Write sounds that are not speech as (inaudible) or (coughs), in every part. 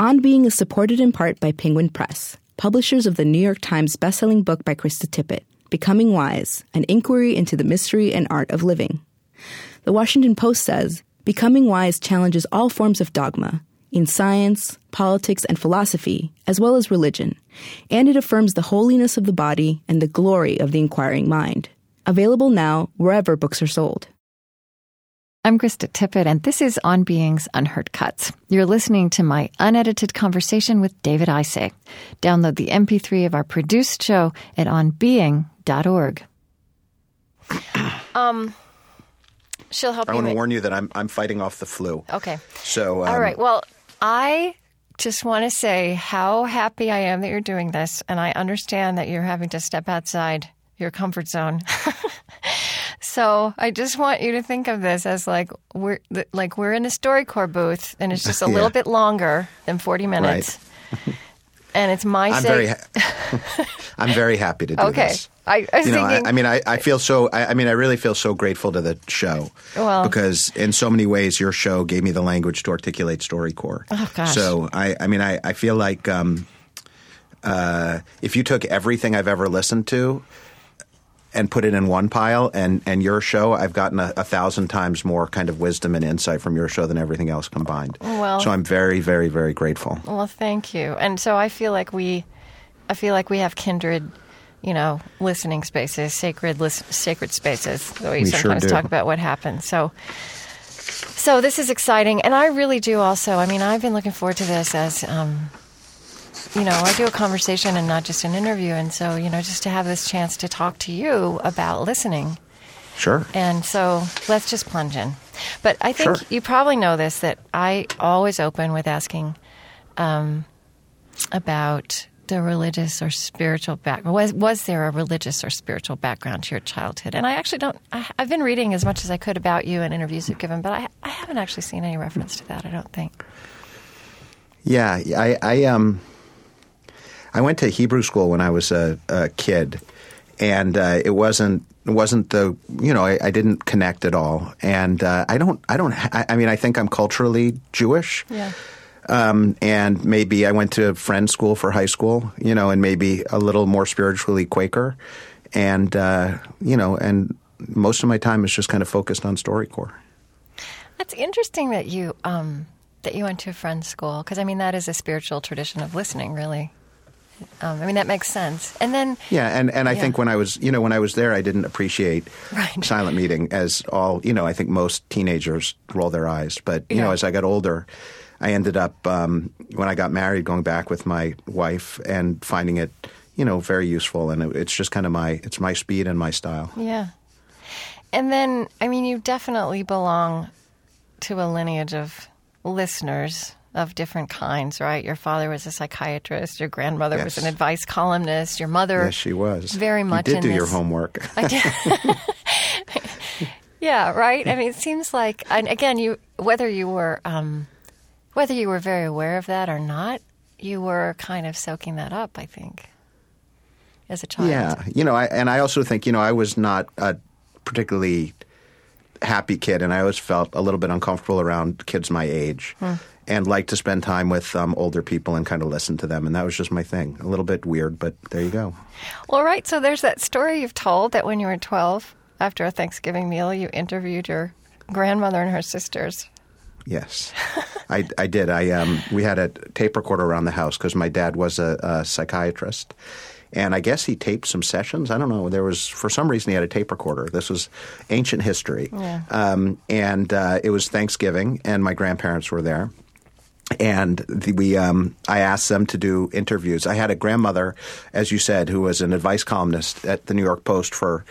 On Being is supported in part by Penguin Press, publishers of the New York Times bestselling book by Krista Tippett, Becoming Wise An Inquiry into the Mystery and Art of Living. The Washington Post says Becoming Wise challenges all forms of dogma in science, politics, and philosophy, as well as religion, and it affirms the holiness of the body and the glory of the inquiring mind. Available now wherever books are sold. I'm Krista Tippett, and this is On Being's Unheard Cuts. You're listening to my unedited conversation with David Isay. Download the MP3 of our produced show at onbeing.org. Um, she'll help I you. want to warn you that I'm I'm fighting off the flu. Okay. So um, All right. Well, I just want to say how happy I am that you're doing this, and I understand that you're having to step outside your comfort zone. (laughs) so I just want you to think of this as like we're like we're in a StoryCorps booth, and it's just a (laughs) Yeah. little bit longer than 40 minutes. (laughs) And it's my I'm very ha- (laughs) I'm very happy to do okay. this. I, I You know, I, thinking. I mean, I, I feel so. I, I mean, I really feel so grateful to the show Well- because in so many ways, your show gave me the language to articulate StoryCorps. Oh, gosh. So I, I mean, I, I feel like um, uh, if you took everything I've ever listened to and put it in one pile, and and your show, I've gotten a, a thousand times more kind of wisdom and insight from your show than everything else combined. Well- so I'm very, very, very grateful. Well, thank you. And so I feel like we, I feel like we have kindred, you know, listening spaces, sacred, lis- sacred spaces. The way you We sometimes do. talk about what happened. So, so this is exciting, and I really do also. I mean, I've been looking forward to this as, um, you know, I do a conversation and not just an interview, and so you know, just to have this chance to talk to you about listening. Sure. And so let's just plunge in. But I think Sure. you probably know this that I always open with asking um, about the religious or spiritual back. Was was there a religious or spiritual background to your childhood? And I actually don't. I, I've been reading as much as I could about you and interviews you've given, but I, I haven't actually seen any reference to that. I don't think. Yeah, I, I um, I went to Hebrew school when I was a, a kid, and uh, it wasn't it wasn't the you know I, I didn't connect at all, and uh, I don't I don't ha- I, I mean I think I'm culturally Jewish. Yeah. Um, and maybe I went to friend school for high school, you know, and maybe a little more spiritually Quaker, and uh, you know, and most of my time is just kind of focused on StoryCorps. That's interesting that you um, that you went to a friend's school because I mean that is a spiritual tradition of listening, really. Um, I mean that makes sense. And then Yeah, and, and I Yeah. think when I was you know when I was there, I didn't appreciate Right. silent meeting as all you know. I think most teenagers roll their eyes, but you know as I got older, I ended up um, when I got married going back with my wife and finding it you know very useful, and it, it's just kind of my it's my speed and my style. Yeah. And then, I mean, you definitely belong to a lineage of listeners of different kinds, right? Your father was a psychiatrist, your grandmother was an advice columnist, your mother. Yes, she was Very much You did do your homework. (laughs) I did. (laughs) yeah, right. I mean, it seems like, and again, you whether you were um, whether you were very aware of that or not, you were kind of soaking that up. I think as a child. Yeah, you know, I, and I also think you know I was not a particularly happy kid, and I always felt a little bit uncomfortable around kids my age, and like to spend time with um, older people and kind of listen to them, and that was just my thing. A little bit weird, but there you go. Well, right. So there's that story you've told that when you were 12, after a Thanksgiving meal, you interviewed your grandmother and her sisters. Yes, (laughs) I, I did. I um, we had a tape recorder around the house because my dad was a, a psychiatrist, and I guess he taped some sessions. I don't know. There was for some reason he had a tape recorder. This was ancient history, Yeah. um, and uh, it was Thanksgiving, and my grandparents were there. And the, we, um, I asked them to do interviews. I had a grandmother, as you said, who was an advice columnist at the New York Post for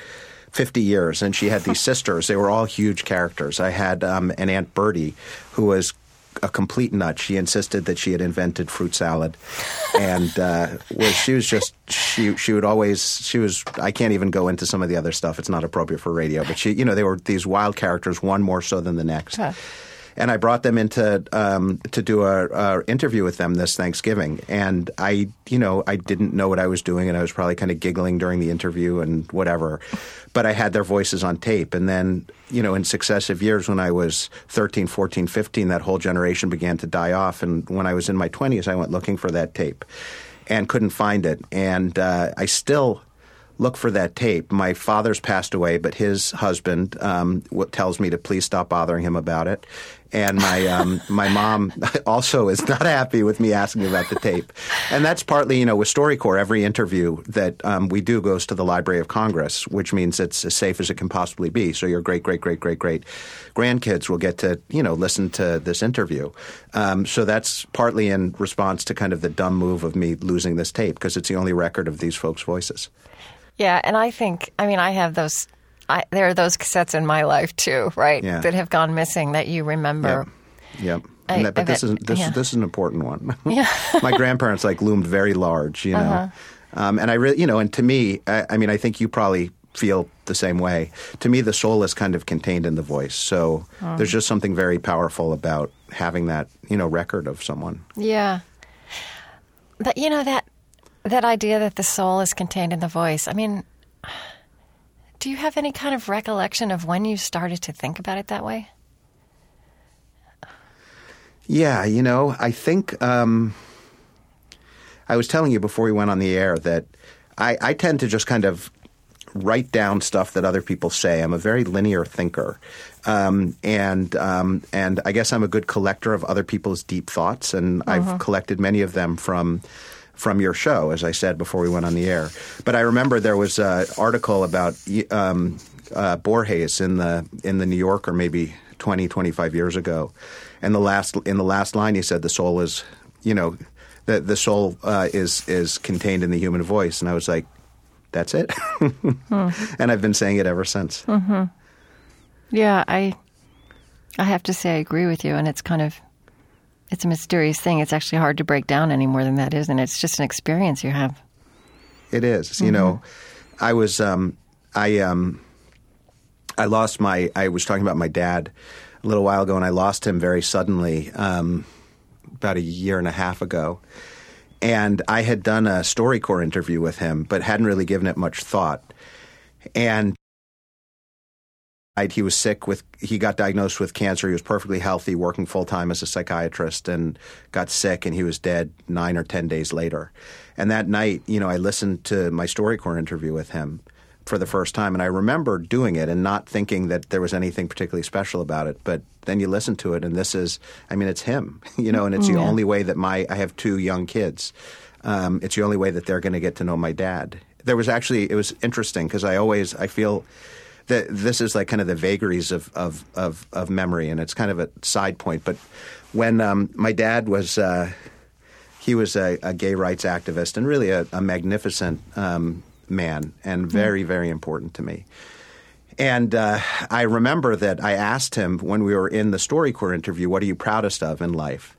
50 years, and she had these (laughs) sisters. They were all huge characters. I had um, an Aunt Bertie who was a complete nut. She insisted that she had invented fruit salad, and uh, was she was just she she would always she was. I can't even go into some of the other stuff. It's not appropriate for radio. But she, you know, they were these wild characters, one more so than the next. Huh. And I brought them into um, to do a, a interview with them this Thanksgiving, and I, you know, I didn't know what I was doing, and I was probably kind of giggling during the interview and whatever, but I had their voices on tape, and then you know, in successive years, when I was 13, 14, 15, that whole generation began to die off, and when I was in my 20s, I went looking for that tape, and couldn't find it, and uh, I still look for that tape. My father's passed away, but his husband um, tells me to please stop bothering him about it. And my um, my mom (laughs) also is not happy with me asking about the tape, and that's partly you know with StoryCorps. Every interview that um, we do goes to the Library of Congress, which means it's as safe as it can possibly be. So your great great great great great grandkids will get to you know listen to this interview. Um, so that's partly in response to kind of the dumb move of me losing this tape because it's the only record of these folks' voices. Yeah, and I think I mean I have those. I, there are those cassettes in my life too, right? Yeah. That have gone missing that you remember. Yep. Yep. I- And that- but this is this yeah. this is an important one. (laughs) Yeah. (laughs) My grandparents like loomed very large, you know, Uh-huh. um, and I really, you know, and to me, I, I mean, I think you probably feel the same way. To me, the soul is kind of contained in the voice, so there's just something very powerful about having that, you know, record of someone. Yeah. But you know that that idea that the soul is contained in the voice. I mean, do you have any kind of recollection of when you started to think about it that way? Yeah, you know, I think um, I was telling you before we went on the air that I, I tend to just kind of write down stuff that other people say. I'm a very linear thinker, um, and um, and I guess I'm a good collector of other people's deep thoughts, and I've collected many of them from. From your show, as I said before we went on the air, but I remember there was an article about um, uh, Borges in the in the New Yorker maybe 20, 25 years ago, and the last in the last line he said the soul is, you know, the the soul uh, is is contained in the human voice, and I was like, that's it, (laughs) and I've been saying it ever since. Yeah, I I have to say I agree with you and it's kind of it's a mysterious thing. It's actually hard to break down any more than that, isn't it? It's just an experience you have. It is. You know, I was um, I um, I lost my. I was talking about my dad a little while ago, and I lost him very suddenly um, about a year and a half ago. And I had done a StoryCorps interview with him, but hadn't really given it much thought. And he was sick with he got diagnosed with cancer. He was perfectly healthy working full time as a psychiatrist and got sick and he was dead 9 or 10 days later. And that night you know I listened to my StoryCorps interview with him for the first time and I remember doing it and not thinking that there was anything particularly special about it. But then you listen to it and this is I mean it's him (laughs) you know and it's the only way that my I have two young kids. Um, it's the only way that they're going to get to know my dad. There was actually it was interesting because I always I feel that this is like kind of the vagaries of, of, of, of memory, and it's kind of a side point. But when um, my dad was, uh, he was a, a gay rights activist and really a, a magnificent um, man and very, very important to me. And uh, I remember that I asked him when we were in the StoryCorps interview, "What are you proudest of in life?"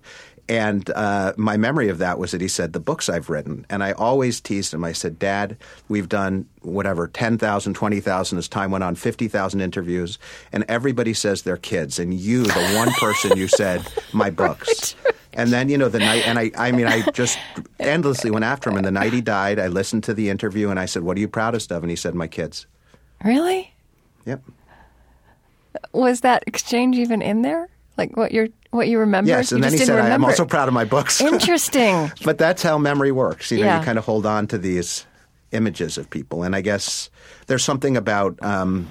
And uh, my memory of that was that he said, "The books I've written." And I always teased him. I said, "Dad, we've done whatever 10,000, 20,000 as time went on, 50,000 interviews, and everybody says they're kids, and you, the one person, you said my (laughs) books." And then, you know, the night, and I, I mean, I just endlessly went after him. And the night he died, I listened to the interview and I said, What are you proudest of? And he said, My kids. Really? Yep. Was that exchange even in there? Like what you're what you remember? Yes, You and then he said, "I am also proud of my books." (laughs) Interesting. but that's how memory works. You know, Yeah. you kind of hold on to these images of people, and I guess there's something about. Um,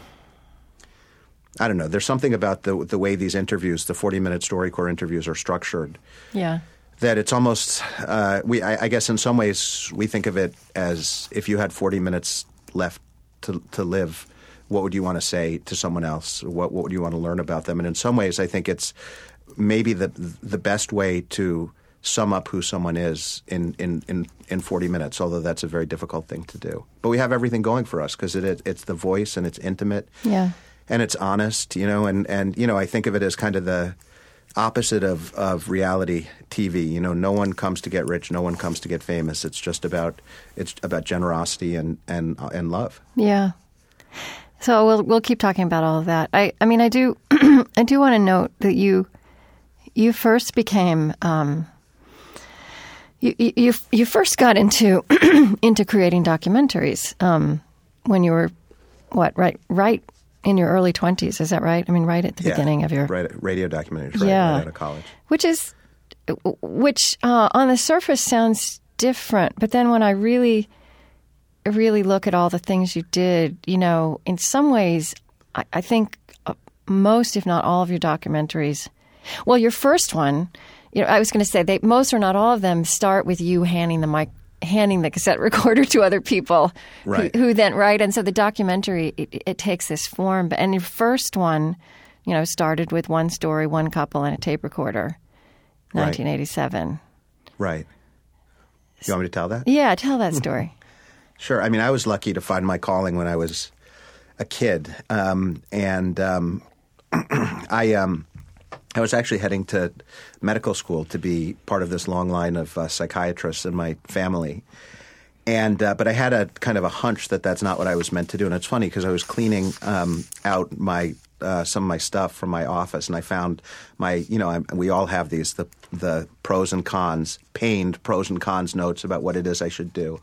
I don't know. There's something about the the way these interviews, the 40 minute StoryCorps interviews, are structured. yeah. That it's almost uh, we. I, I guess in some ways we think of it as if you had 40 minutes left to to live. What would you want to say to someone else? What what would you want to learn about them? And in some ways, I think it's maybe the the best way to sum up who someone is in, in, in, in 40 minutes, although that's a very difficult thing to do. But we have everything going for us because it, it, it's the voice and it's intimate Yeah. and it's honest, you know, and, and you know, I think of it as kind of the opposite of, of reality TV. You know, no one comes to get rich, no one comes to get famous. It's just about it's about generosity and and and love. Yeah. So we'll we'll keep talking about all of that. I I mean I do (clears throat) I do want to note that you you first became um, you, you you first got into (clears throat) into creating documentaries um, when you were what right right in your early twenties is that right? I mean, right at the Yeah, beginning of your right, radio documentaries right, Yeah. right out of college. which is which uh, on the surface sounds different, but then when I really really look at all the things you did, you know, in some ways, I, I think uh, most, if not all, of your documentaries. Well, your first one, you know, I was going to say they most or not all of them start with you handing the mic. Handing the cassette (laughs) recorder to other people, who- Right. who, then right, and so the documentary it, it takes this form. But and your first one, you know, started with one story, one couple, and a tape recorder, 1987. Right. You want me to tell that? Yeah, tell that (laughs) story. Sure. I mean, I was lucky to find my calling when I was a kid, um, and um, (clears throat) I um, I was actually heading to medical school to be part of this long line of uh, psychiatrists in my family. And uh, but I had a kind of a hunch that that's not what I was meant to do. And it's funny because I was cleaning um, out my uh, some of my stuff from my office, and I found my you know i we all have these the the pros and cons, pained pros and cons notes about what it is I should do.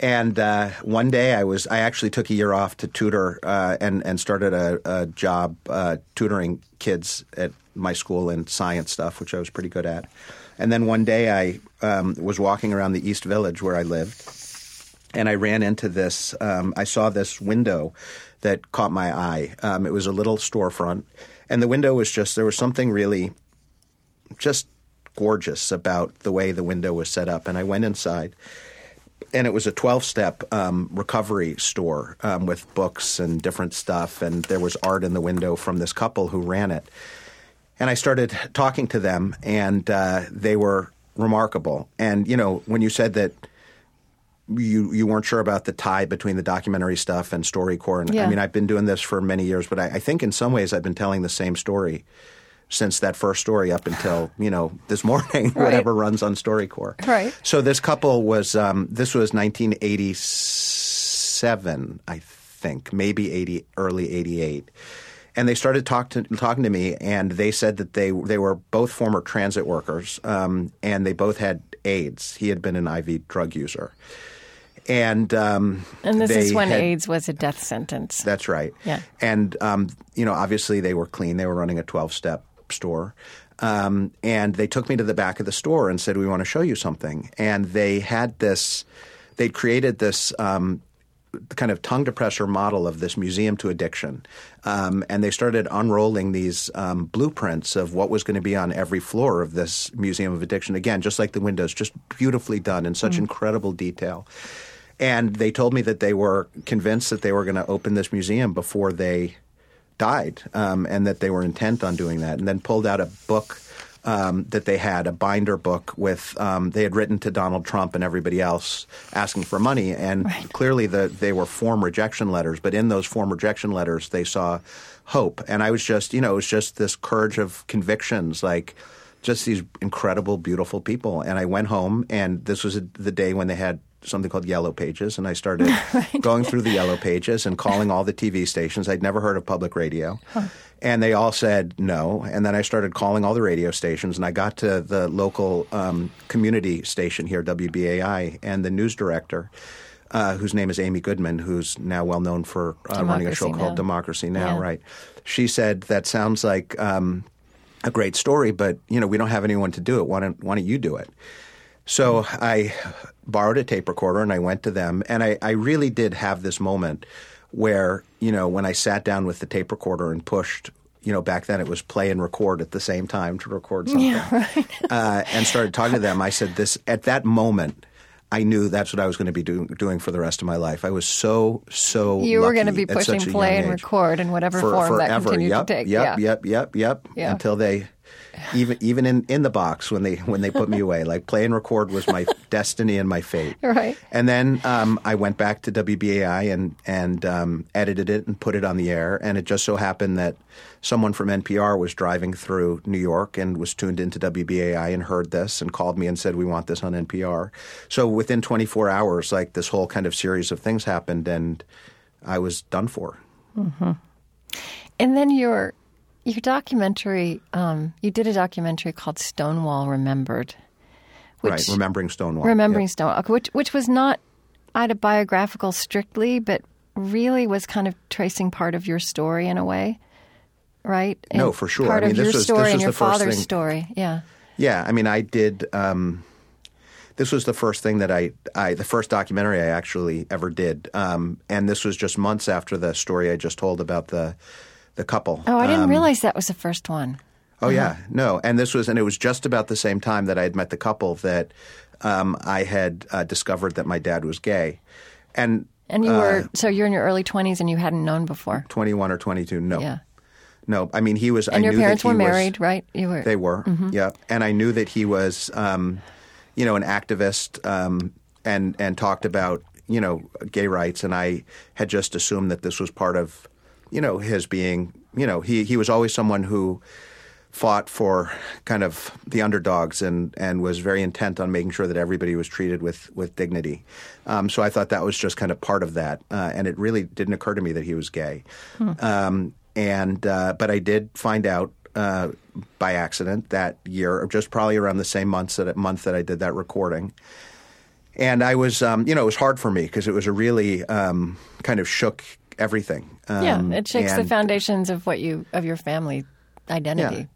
And uh, one day, I was I actually took a year off to tutor uh, and and started a, a job uh, tutoring kids at my school in science stuff, which I was pretty good at. And then one day, I um, was walking around the East Village where I lived, and I ran into this. Um, I saw this window that caught my eye. Um, it was a little storefront, and the window was just there was something really just gorgeous about the way the window was set up. And I went inside, and it was a 12 step um, recovery store um, with books and different stuff. And there was art in the window from this couple who ran it. And I started talking to them, and uh, they were remarkable. And, you know, when you said that you you weren't sure about the tie between the documentary stuff and StoryCorps, and Yeah. I mean, I've been doing this for many years, but I, I think in some ways I've been telling the same story since that first story up until you know this (laughs) morning, whatever runs on StoryCorps. Right. So this couple was um, this was 1987, I think, maybe 80, early 88. And they started talk to, talking to me, and they said that they they were both former transit workers, um, and they both had AIDS. He had been an IV drug user, and um, And this is when had- AIDS was a death sentence. that's right. Yeah. And um, you know, obviously they were clean. They were running a twelve-step store, um, and they took me to the back of the store and said, "We want to show you something." And they had this. They'd created this. Um, kind of tongue depressor model of this museum to addiction. Um, and they started unrolling these um, blueprints of what was going to be on every floor of this museum of addiction. Again, just like the windows, just beautifully done in such incredible detail. And they told me that they were convinced that they were going to open this museum before they died, um, and that they were intent on doing that. And then pulled out a book um, that they had, a binder book with um, they had written to Donald Trump and everybody else asking for money, and clearly the, they were form rejection letters. But in those form rejection letters, they saw hope, and I was just, you know, it was just this courage of convictions, like just these incredible, beautiful people. And I went home, and this was the day when they had something called Yellow Pages, and I started (laughs) going through the Yellow Pages and calling all the TV stations. I'd never heard of public radio. And they all said no. And then I started calling all the radio stations, and I got to the local um, community station here, WBAI, and the news director, uh, whose name is Amy Goodman, who's now well known for uh, running a show Democracy called Democracy Now, Yeah. right? She said, That sounds like um, a great story, but you know we don't have anyone to do it. Why don't, why don't you do it? So I borrowed a tape recorder and I went to them, and I, I really did have this moment where you know when I sat down with the tape recorder and pushed. You know, back then it was play and record at the same time to record something, (laughs) Yeah, uh, and started talking to them. I said, "This at that moment, I knew that's what I was going to be doing, doing for the rest of my life. I was so so. You were going gonna be pushing play and record in whatever for, form that forever. continued to take. Yep, Yeah. yep, yep, yep. Yeah. Until they, even even in, in the box when they when they put me away, like play and record was my (laughs) destiny and my fate. Right. And then um, I went back to WBAI and and um, edited it and put it on the air. And it just so happened that someone from NPR was driving through New York and was tuned into WBAI and heard this and called me and said, "We want this on NPR." So within 24 hours, like this whole kind of series of things happened, and I was done for. And then your your documentary, um, you did a documentary called Stonewall Remembered. right, remembering Stonewall. Remembering Yep. Stonewall, okay, which which was not autobiographical strictly, but really was kind of tracing part of your story in a way, right? No, for sure. Part I mean, of this your was- story and your father's thing- story. Yeah. Yeah, I mean, I did. Um, this was the first thing that I, I, the first documentary I actually ever did, um, and this was just months after the story I just told about the, the couple. Oh, I didn't Um, realize that was the first one. Oh yeah, no, and this was, and it was just about the same time that I had met the couple that um, I had uh, discovered that my dad was gay, and And you uh, were so you're in your early twenties and you hadn't known before. twenty one or twenty two. No, Yeah. no, I mean he was. And I your knew parents that he were was- married, right? You were. They were, yeah. And I knew that he was, um, you know, an activist um, and and talked about you know gay rights, and I had just assumed that this was part of, you know, his being. You know, he he was always someone who fought for kind of the underdogs and and was very intent on making sure that everybody was treated with with dignity. Um, so I thought that was just kind of part of that, uh, and it really didn't occur to me that he was gay. Um, and uh, but I did find out uh, by accident that year, just probably around the same months that month that I did that recording. And I was, um, you know, it was hard for me because it was a really um, kind of shook everything. Um, yeah, it shakes the foundations of what you of your family identity.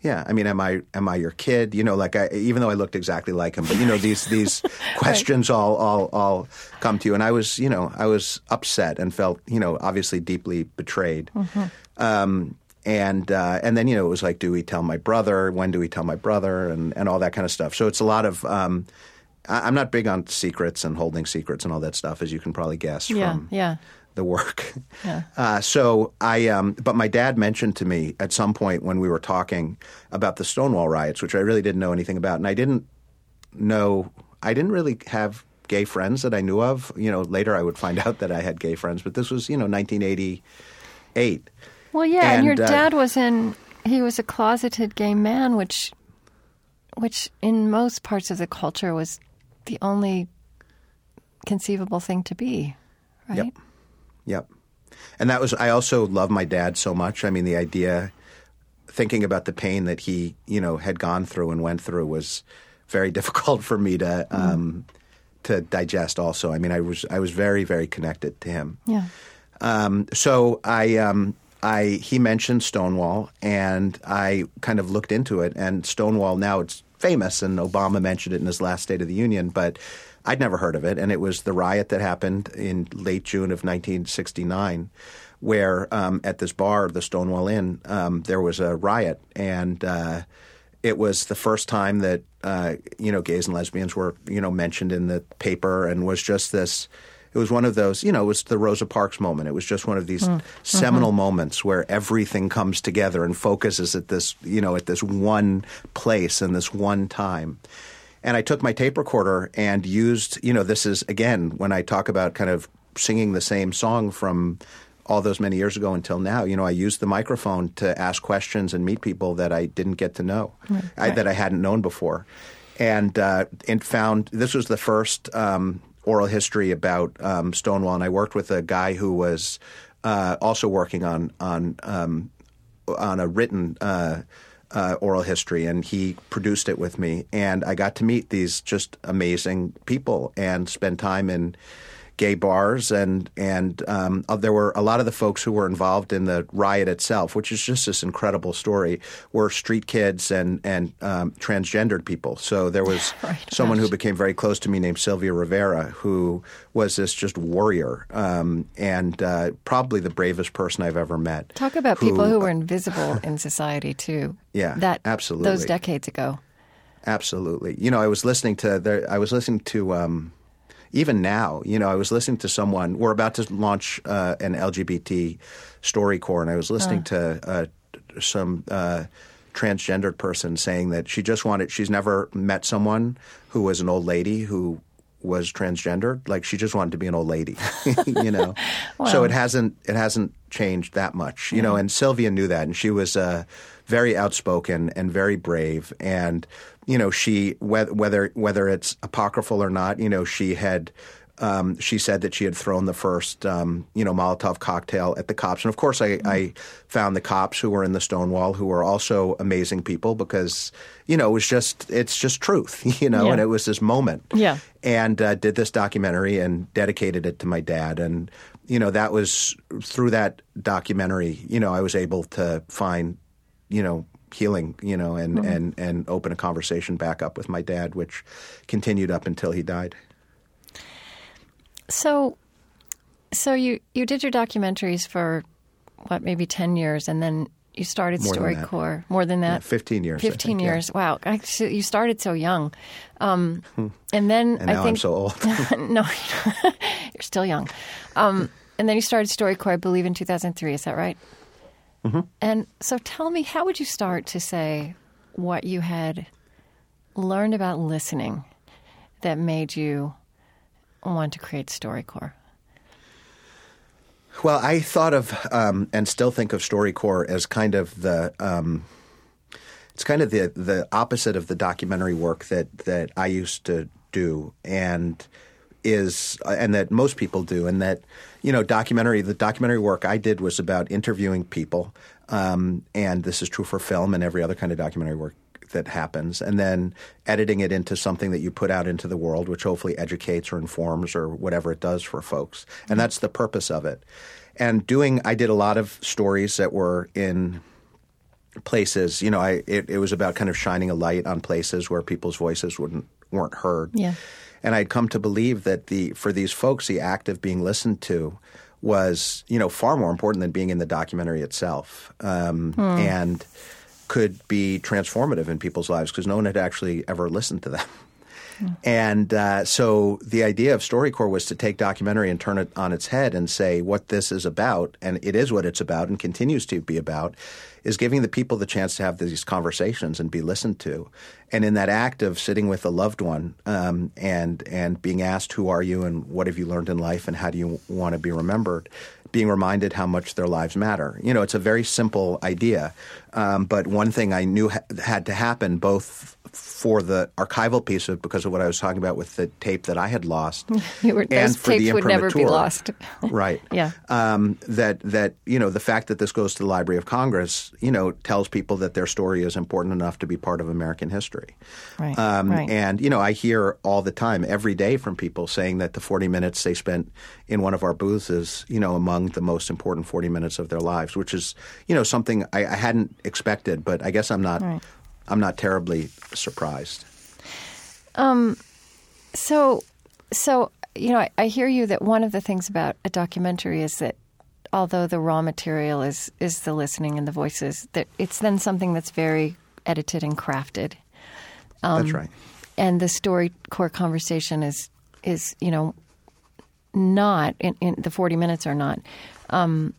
Yeah, I mean, am I am I your kid? You know, like I, even though I looked exactly like him, but you know, these these (laughs) questions all all all come to you, and I was, you know, I was upset and felt, you know, obviously deeply betrayed. Um, and uh, and then you know, it was like, do we tell my brother? When do we tell my brother? And and all that kind of stuff. So it's a lot of. Um, I, I'm not big on secrets and holding secrets and all that stuff, as you can probably guess Yeah, from yeah. The work. (laughs) Yeah. Uh, so I, um, but my dad mentioned to me at some point when we were talking about the Stonewall riots, which I really didn't know anything about, and I didn't know, I didn't really have gay friends that I knew of. You know, later I would find (laughs) out that I had gay friends, but this was, you know, 1988. Well, yeah, and, your And, uh, dad was in. He was a closeted gay man, which, which in most parts of the culture was the only conceivable thing to be, right? Yep. Yep. And that was, I also love my dad so much. I mean, the idea, thinking about the pain that he, you know, had gone through and went through was very (laughs) difficult for me to, um, to digest also. I mean, I was, I was very, very connected to him. Yeah. Um, so I, um, I, he mentioned Stonewall, and I kind of looked into it. And Stonewall now it's famous, and Obama mentioned it in his last State of the Union, but I'd never heard of it. And it was the riot that happened in late June of 1969, where um, at this bar, the Stonewall Inn, um, there was a riot, and uh, it was the first time that uh, you know gays and lesbians were you know mentioned in the paper, and was just this. It was one of those, you know, it was the Rosa Parks moment. It was just one of these seminal moments where everything comes together and focuses at this, you know, at this one place and this one time. And I took my tape recorder and used, you know, this is again when I talk about kind of singing the same song from all those many years ago until now. You know, I used the microphone to ask questions and meet people that I didn't get to know, I, that I hadn't known before, and uh, and found this was the first um, oral history about um, Stonewall. And I worked with a guy who was uh, also working on on um, on a written uh, uh, oral history, and he produced it with me. And I got to meet these just amazing people and spend time in gay bars, and and um, uh, there were a lot of the folks who were involved in the riot itself, which is just this incredible story, were street kids and and um, transgendered people. So there was (laughs) Right, someone who became very close to me named Sylvia Rivera, who was this just warrior um, and uh, probably the bravest person I've ever met. Talk about people who were invisible (laughs) in society too. Yeah, that absolutely. Those decades ago. Absolutely. You know, I was listening to there. I was listening to um, even now. You know, I was listening to someone. We're about to launch uh, an LGBT StoryCorps, and I was listening to uh, some uh, transgendered person saying that she just wanted. She's never met someone who was an old lady who was transgendered. Like she just wanted to be an old lady. (laughs) you know. (laughs) So it hasn't. It hasn't changed that much. You know. And Sylvia knew that, and she was. Uh, very outspoken and very brave, and you know she whether whether it's apocryphal or not, you know she had um, she said that she had thrown the first, um, you know, Molotov cocktail at the cops. And of course, I, I, found the cops who were in the Stonewall who were also amazing people because, you know, it was just, it's just truth, (laughs) you know, Yeah. and it was this moment. Yeah. And uh, did this documentary and dedicated it to my dad. And, you know, that was through that documentary, you know, I was able to find, you know, healing, you know, and, and, and open a conversation back up with my dad, which continued up until he died. So, so you you did your documentaries for what maybe ten years, and then you started More. StoryCorps. More than that, Yeah, 15 years, I Fifteen think, yeah. years. Wow, I, so you started so young, um, and then And I think I'm so old. (laughs) no, (laughs) you're still young. Um, and then you started StoryCorps, I believe, in 2003. Is that right? Mm-hmm. And so, tell me, how would you start to say what you had learned about listening that made you want to create StoryCorps? Well, I thought of um, and still think of StoryCorps as kind of the um, it's kind of the the opposite of the documentary work that that I used to do and is and that most people do and that you know documentary the documentary work I did was about interviewing people um, and this is true for film and every other kind of documentary work that happens and then editing it into something that you put out into the world which hopefully educates or informs or whatever it does for folks and that's the purpose of it. And doing i did a lot of stories that were in places you know i it, it was about kind of shining a light on places where people's voices wouldn't weren't heard. Yeah. And i'd come to believe that the for these folks the act of being listened to was you know far more important than being in the documentary itself um, and could be transformative in people's lives because no one had actually ever listened to them. And uh, so the idea of StoryCorps was to take documentary and turn it on its head and say what this is about, and it is what it's about and continues to be about, is giving the people the chance to have these conversations and be listened to. And in that act of sitting with a loved one um, and and being asked who are you and what have you learned in life and how do you want to be remembered, being reminded how much their lives matter. You know, it's a very simple idea, um, but one thing I knew ha- had to happen both for the archival piece of because of what I was talking about with the tape that I had lost, (laughs) You were- and for the tapes would never be lost. (laughs) (laughs) right? Yeah. Um, that that you know the fact that this goes to the Library of Congress, you know, tells people that their story is important enough to be part of American history. Right, Um, right. And you know, I hear all the time, every day, from people saying that the 40 minutes they spent in one of our booths is, you know, among the most important 40 minutes of their lives, which is, you know, something I, I hadn't expected, but I guess I'm not, Right. I'm not terribly surprised. Um, so, so you know, I, I hear you that one of the things about a documentary is that although the raw material is is the listening and the voices, that it's then something that's very edited and crafted. Um, That's right. and the story core conversation is is you know not in, in the 40 minutes are not um,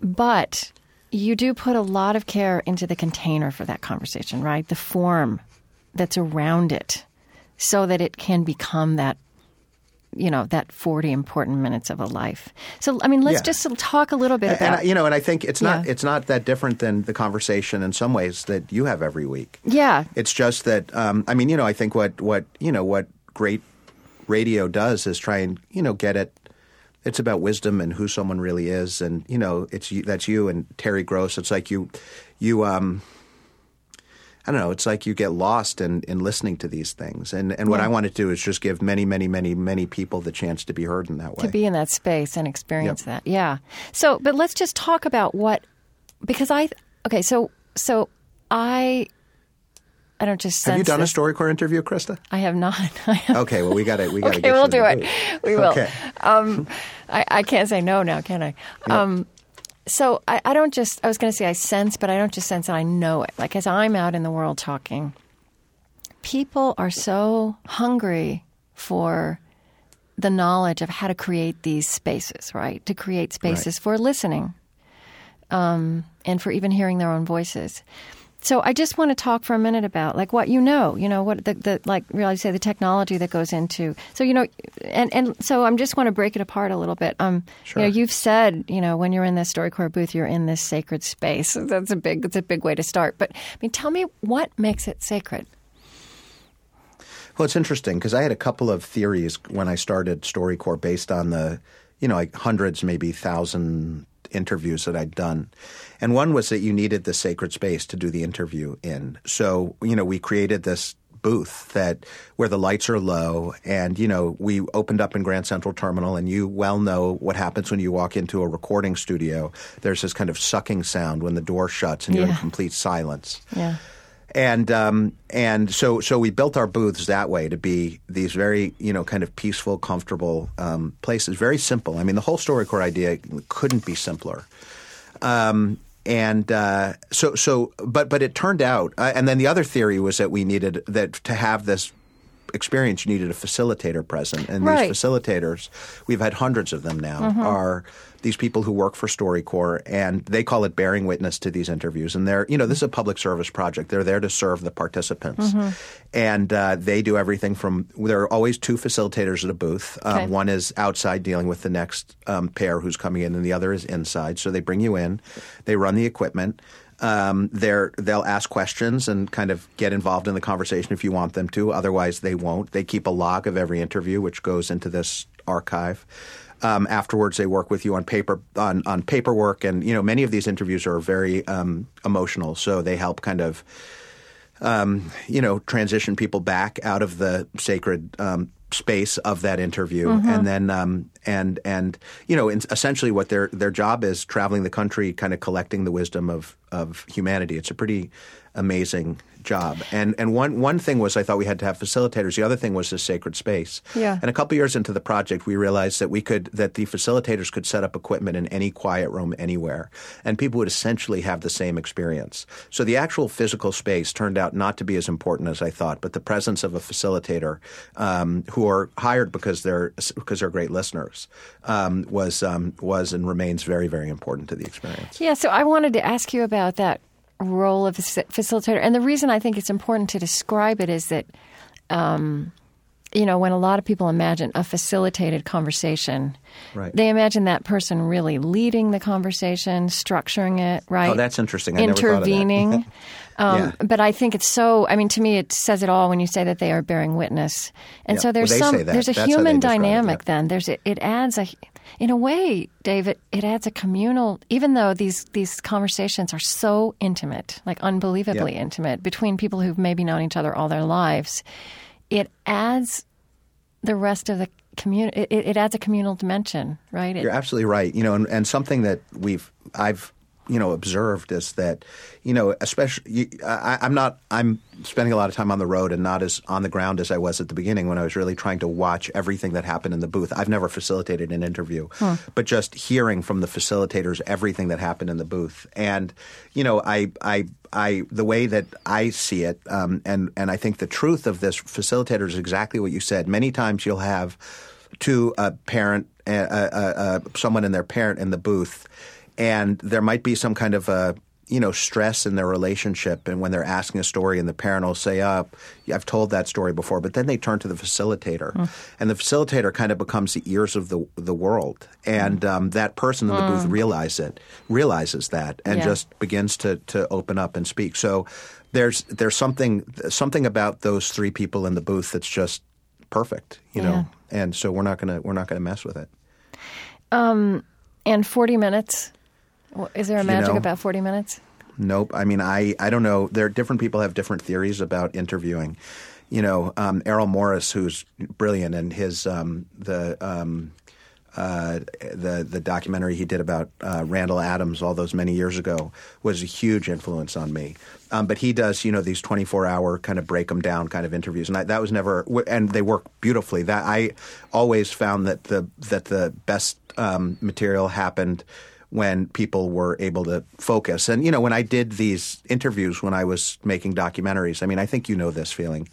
but you do put a lot of care into the container for that conversation right the form that's around it so that it can become that you know that 40 important minutes of a life so i mean let's Yeah. just talk a little bit about I- you know, and I think it's not Yeah. it's not that different than the conversation in some ways that you have every week. yeah It's just that um, I mean, you know, I think what what you know what great radio does is try and you know get it. It's about wisdom and who someone really is, and you know, it's that's you and Terry Gross. It's like you, you. Um, I don't know. It's like you get lost in, in listening to these things, and and what Yeah. I want to do is just give many, many, many, many people the chance to be heard in that way. to be in that space and experience Yep. that. Yeah. So, but let's just talk about what because I okay. So so I I don't just sense. have you done this. a StoryCorps interview, Krista? I have not. (laughs) I have, Okay, well we got it. We got to. okay, we'll do it. booth. We will. Okay. Um, I, I can't say no now, can I? Um, so I, I don't just. I was going to say I sense, but I don't just sense it. I know it. Like as I'm out in the world talking, people are so hungry for the knowledge of how to create these spaces, right? To create spaces for listening, um, and for even hearing their own voices. So I just want to talk for a minute about like what you know, you know, what the, the like really say the technology that goes into. So you know, and and so I'm just want to break it apart a little bit. Um, Sure. you know, you've said you know when you're in the StoryCorps booth, you're in this sacred space. (laughs) That's a big that's a big way to start. But I mean, tell me what makes it sacred. Well, it's interesting because I had a couple of theories when I started StoryCorps based on the, you know, like hundreds, maybe thousand interviews that I'd done. And one was that you needed the sacred space to do the interview in. So, you know, we created this booth that where the lights are low and you know we opened up in Grand Central Terminal and you well know what happens when you walk into a recording studio there's this kind of sucking sound when the door shuts and you're in complete silence Yeah. and um, and so so we built our booths that way to be these very you know kind of peaceful, comfortable um, places. Very simple. I mean, the whole StoryCorps idea couldn't be simpler. Um, and uh, so so but but it turned out, uh, and then the other theory was that we needed that to have this experience, you needed a facilitator present, and Right. these facilitators, we've had hundreds of them now, are these people who work for StoryCorps, and they call it bearing witness to these interviews. And they're, you know, this is a public service project. They're there to serve the participants, and uh, they do everything from. There are always two facilitators at a booth. Um, Okay. One is outside dealing with the next um, pair who's coming in, and the other is inside. So they bring you in, they run the equipment. Um, they're, they'll ask questions and kind of get involved in the conversation if you want them to. Otherwise, they won't. They keep a log of every interview, which goes into this archive. Um, afterwards, they work with you on paper on, on paperwork, and you know many of these interviews are very um, emotional, so they help kind of um, you know, transition people back out of the sacred um, space of that interview, and then um, and and you know, in, essentially what their their job is traveling the country, kind of collecting the wisdom of of humanity. It's a pretty amazing job. And and one one thing was I thought we had to have facilitators. The other thing was the sacred space. Yeah. And a couple years into the project, we realized that we could that the facilitators could set up equipment in any quiet room anywhere, and people would essentially have the same experience. So the actual physical space turned out not to be as important as I thought, but the presence of a facilitator um, who are hired because they're because they're great listeners um, was um, was and remains very very important to the experience. Yeah, so I wanted to ask you about that role of a facilitator. And the reason I think it's important to describe it is that, um, you know, when a lot of people imagine a facilitated conversation, Right. they imagine that person really leading the conversation, structuring it, right? Oh, that's interesting. I never thought of that. Intervening. (laughs) um, Yeah. But I think it's so. I mean, to me, it says it all when you say that they are bearing witness. And Yeah. so there's Well, some. There's a That's human dynamic. Then there's it adds a. In a way, David, it adds a communal. Even though these these conversations are so intimate, like unbelievably intimate, between people who've maybe known each other all their lives, it adds the rest of the community. It, it adds a communal dimension, right? It- You're absolutely right. You know, and, and something that we've I've you know observed is that you know especially I, I'm not I'm spending a lot of time on the road and not as on the ground as I was at the beginning when I was really trying to watch everything that happened in the booth. I've never facilitated an interview, but just hearing from the facilitators everything that happened in the booth, and you know I I. I the way that I see it, um, and and I think the truth of this facilitator is exactly what you said. Many times you'll have to a parent, uh, uh, uh, someone and their parent in the booth, and there might be some kind of a you know stress in their relationship, and when they're asking a story, and the parent will say, "Up, I've told that story before," but then they turn to the facilitator, and the facilitator kind of becomes the ears of the the world, and um, that person in the booth realize it, realizes that, and Yeah. just begins to to open up and speak. So. There's there's something something about those three people in the booth that's just perfect, you know. And so we're not gonna we're not gonna mess with it. Um and 40 minutes. Well, Is there a magic know- about 40 minutes? Nope. I mean, I I don't know. There different people have different theories about interviewing. You know, um, Errol Morris, who's brilliant, and his um, the. Um, uh, the the documentary he did about uh, Randall Adams all those many years ago was a huge influence on me. Um, but he does you know these twenty four hour kind of break them down kind of interviews, and I, that was never and they work beautifully. That I always found that the that the best um, material happened when people were able to focus. And you know when I did these interviews when I was making documentaries, I mean I think you know this feeling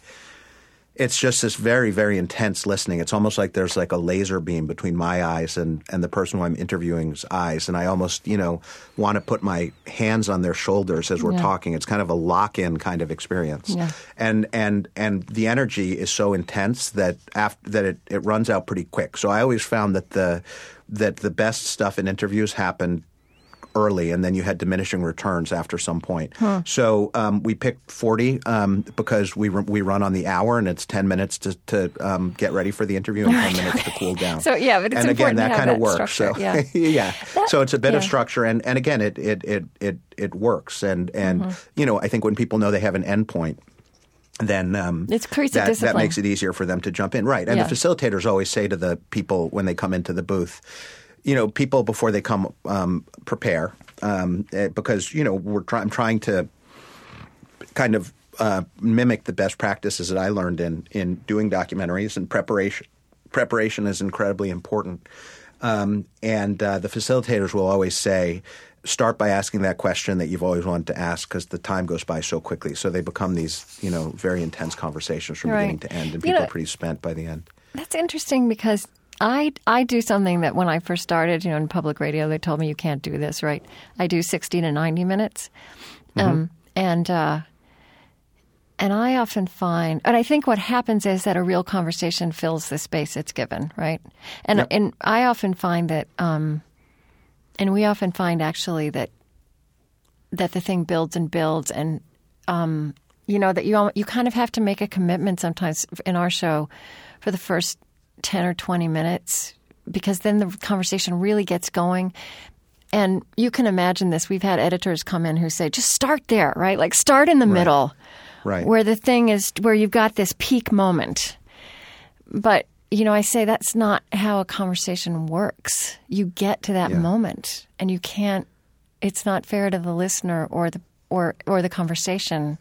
it's just this very very intense listening it's almost like there's like a laser beam between my eyes and and the person who i'm interviewing's eyes and i almost you know want to put my hands on their shoulders as we're Yeah. talking it's kind of a lock-in kind of experience Yeah. and and and the energy is so intense that after that it, it runs out pretty quick so i always found that the that the best stuff in interviews happened early, and then you had diminishing returns after some point. So um, we picked 40 um, because we we run on the hour, and it's 10 minutes to, to um, get ready for the interview and 10 minutes to cool down. (laughs) So, yeah, but it's and again important to that have kind of works. structure, So yeah. (laughs) yeah, That- so it's a bit of structure, and and again it it it it it, works, and and Mm-hmm. you know I think when people know they have an endpoint. Then um, It creates that, that makes it easier for them to jump in, right? And Yeah. the facilitators always say to the people when they come into the booth, you know, people before they come um, prepare um, eh, because you know we're try- I'm trying to kind of uh, mimic the best practices that I learned in in doing documentaries and preparation. Preparation is incredibly important, um, and uh, the facilitators will always say. Start by asking that question that you've always wanted to ask because the time goes by so quickly. So they become these, you know, very intense conversations from Right. beginning to end, and You people know- are pretty spent by the end. That's interesting because I I do something that when I first started, you know, in public radio, they told me you can't do this, right? I do sixty to ninety minutes, um, and uh, and I often find, and I think what happens is that a real conversation fills the space it's given, right? And Yep. and I often find that, um, and we often find actually that that the thing builds and builds and um, you know that you you kind of have to make a commitment sometimes in our show for the first 10 or 20 minutes because then the conversation really gets going. And you can imagine this. We've had editors come in who say just start there right? Like start in the middle Right. where the thing is where you've got this peak moment. But you know i say that's not how a conversation works. You get to that Yeah. moment and you can't it's not fair to the listener or the or or the conversation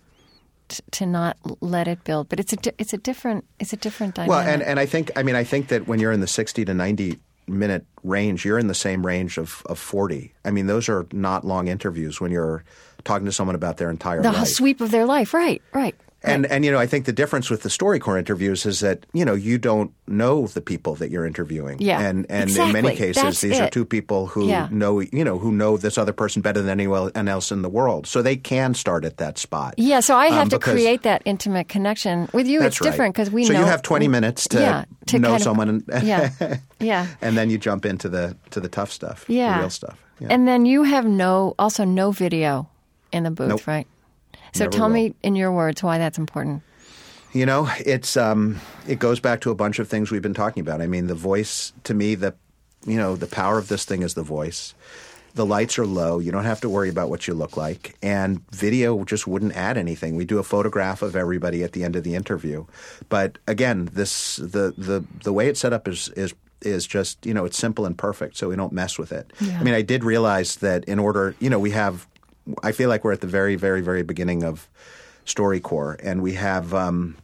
t- to not let it build but it's a di- it's a different it's a different dynamic Well, and, and I think I mean I think that when you're in the 60 to 90 minute range, you're in the same range of, of 40. I mean, those are not long interviews when you're talking to someone about their entire the life. sweep of their life right right And and you know, I think the difference with the StoryCorps interviews is that you know you don't know the people that you're interviewing. Yeah, and and in many cases, That's these are two people who Yeah. know you know who know this other person better than anyone else in the world, so they can start at that spot. yeah so i have Um, to create that intimate connection with you it's different because we know. so know you have 20 minutes to, yeah, to know kind of- someone, and, (laughs) yeah (laughs) yeah and then you jump into the to the tough stuff, yeah the real stuff. Yeah. and then you have no also no video in the booth Nope. right so tell will. me in your words why that's important You know, it's um, it goes back to a bunch of things we've been talking about. I mean, the voice to me, the you know, the power of this thing is the voice. The lights are low. You don't have to worry about what you look like, and video just wouldn't add anything. We do a photograph of everybody at the end of the interview, but again, this the the the way it's set up is is is just you know it's simple and perfect, so we don't mess with it. Yeah. I mean, I did realize that in order, you know, we have. I feel like we're at the very, very, very beginning of StoryCorps, and we have. Um,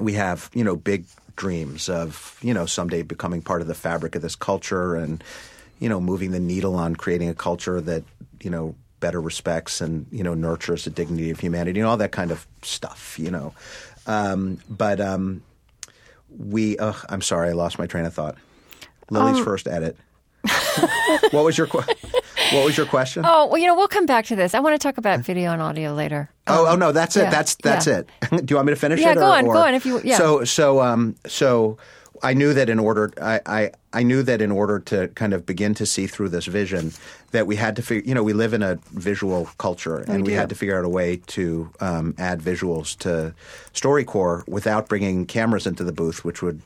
we have you know big dreams of you know someday becoming part of the fabric of this culture and you know moving the needle on creating a culture that you know better respects and you know nurtures the dignity of humanity and all that kind of stuff you know um, but um, we uh, i'm sorry i lost my train of thought lily's first edit what was your what was your question oh well you know we'll come back to this i want to talk about video and audio later Oh, oh no, that's it. yeah, That's that's yeah. it. (laughs) Do you want me to finish Yeah, it? go or- on, go on if you- yeah. So so um so I knew that in order I, I I knew that in order to kind of begin to see through this vision that we had to figure you know we live in a visual culture and we, do. had to figure out a way to um, add visuals to StoryCorps without bringing cameras into the booth, which would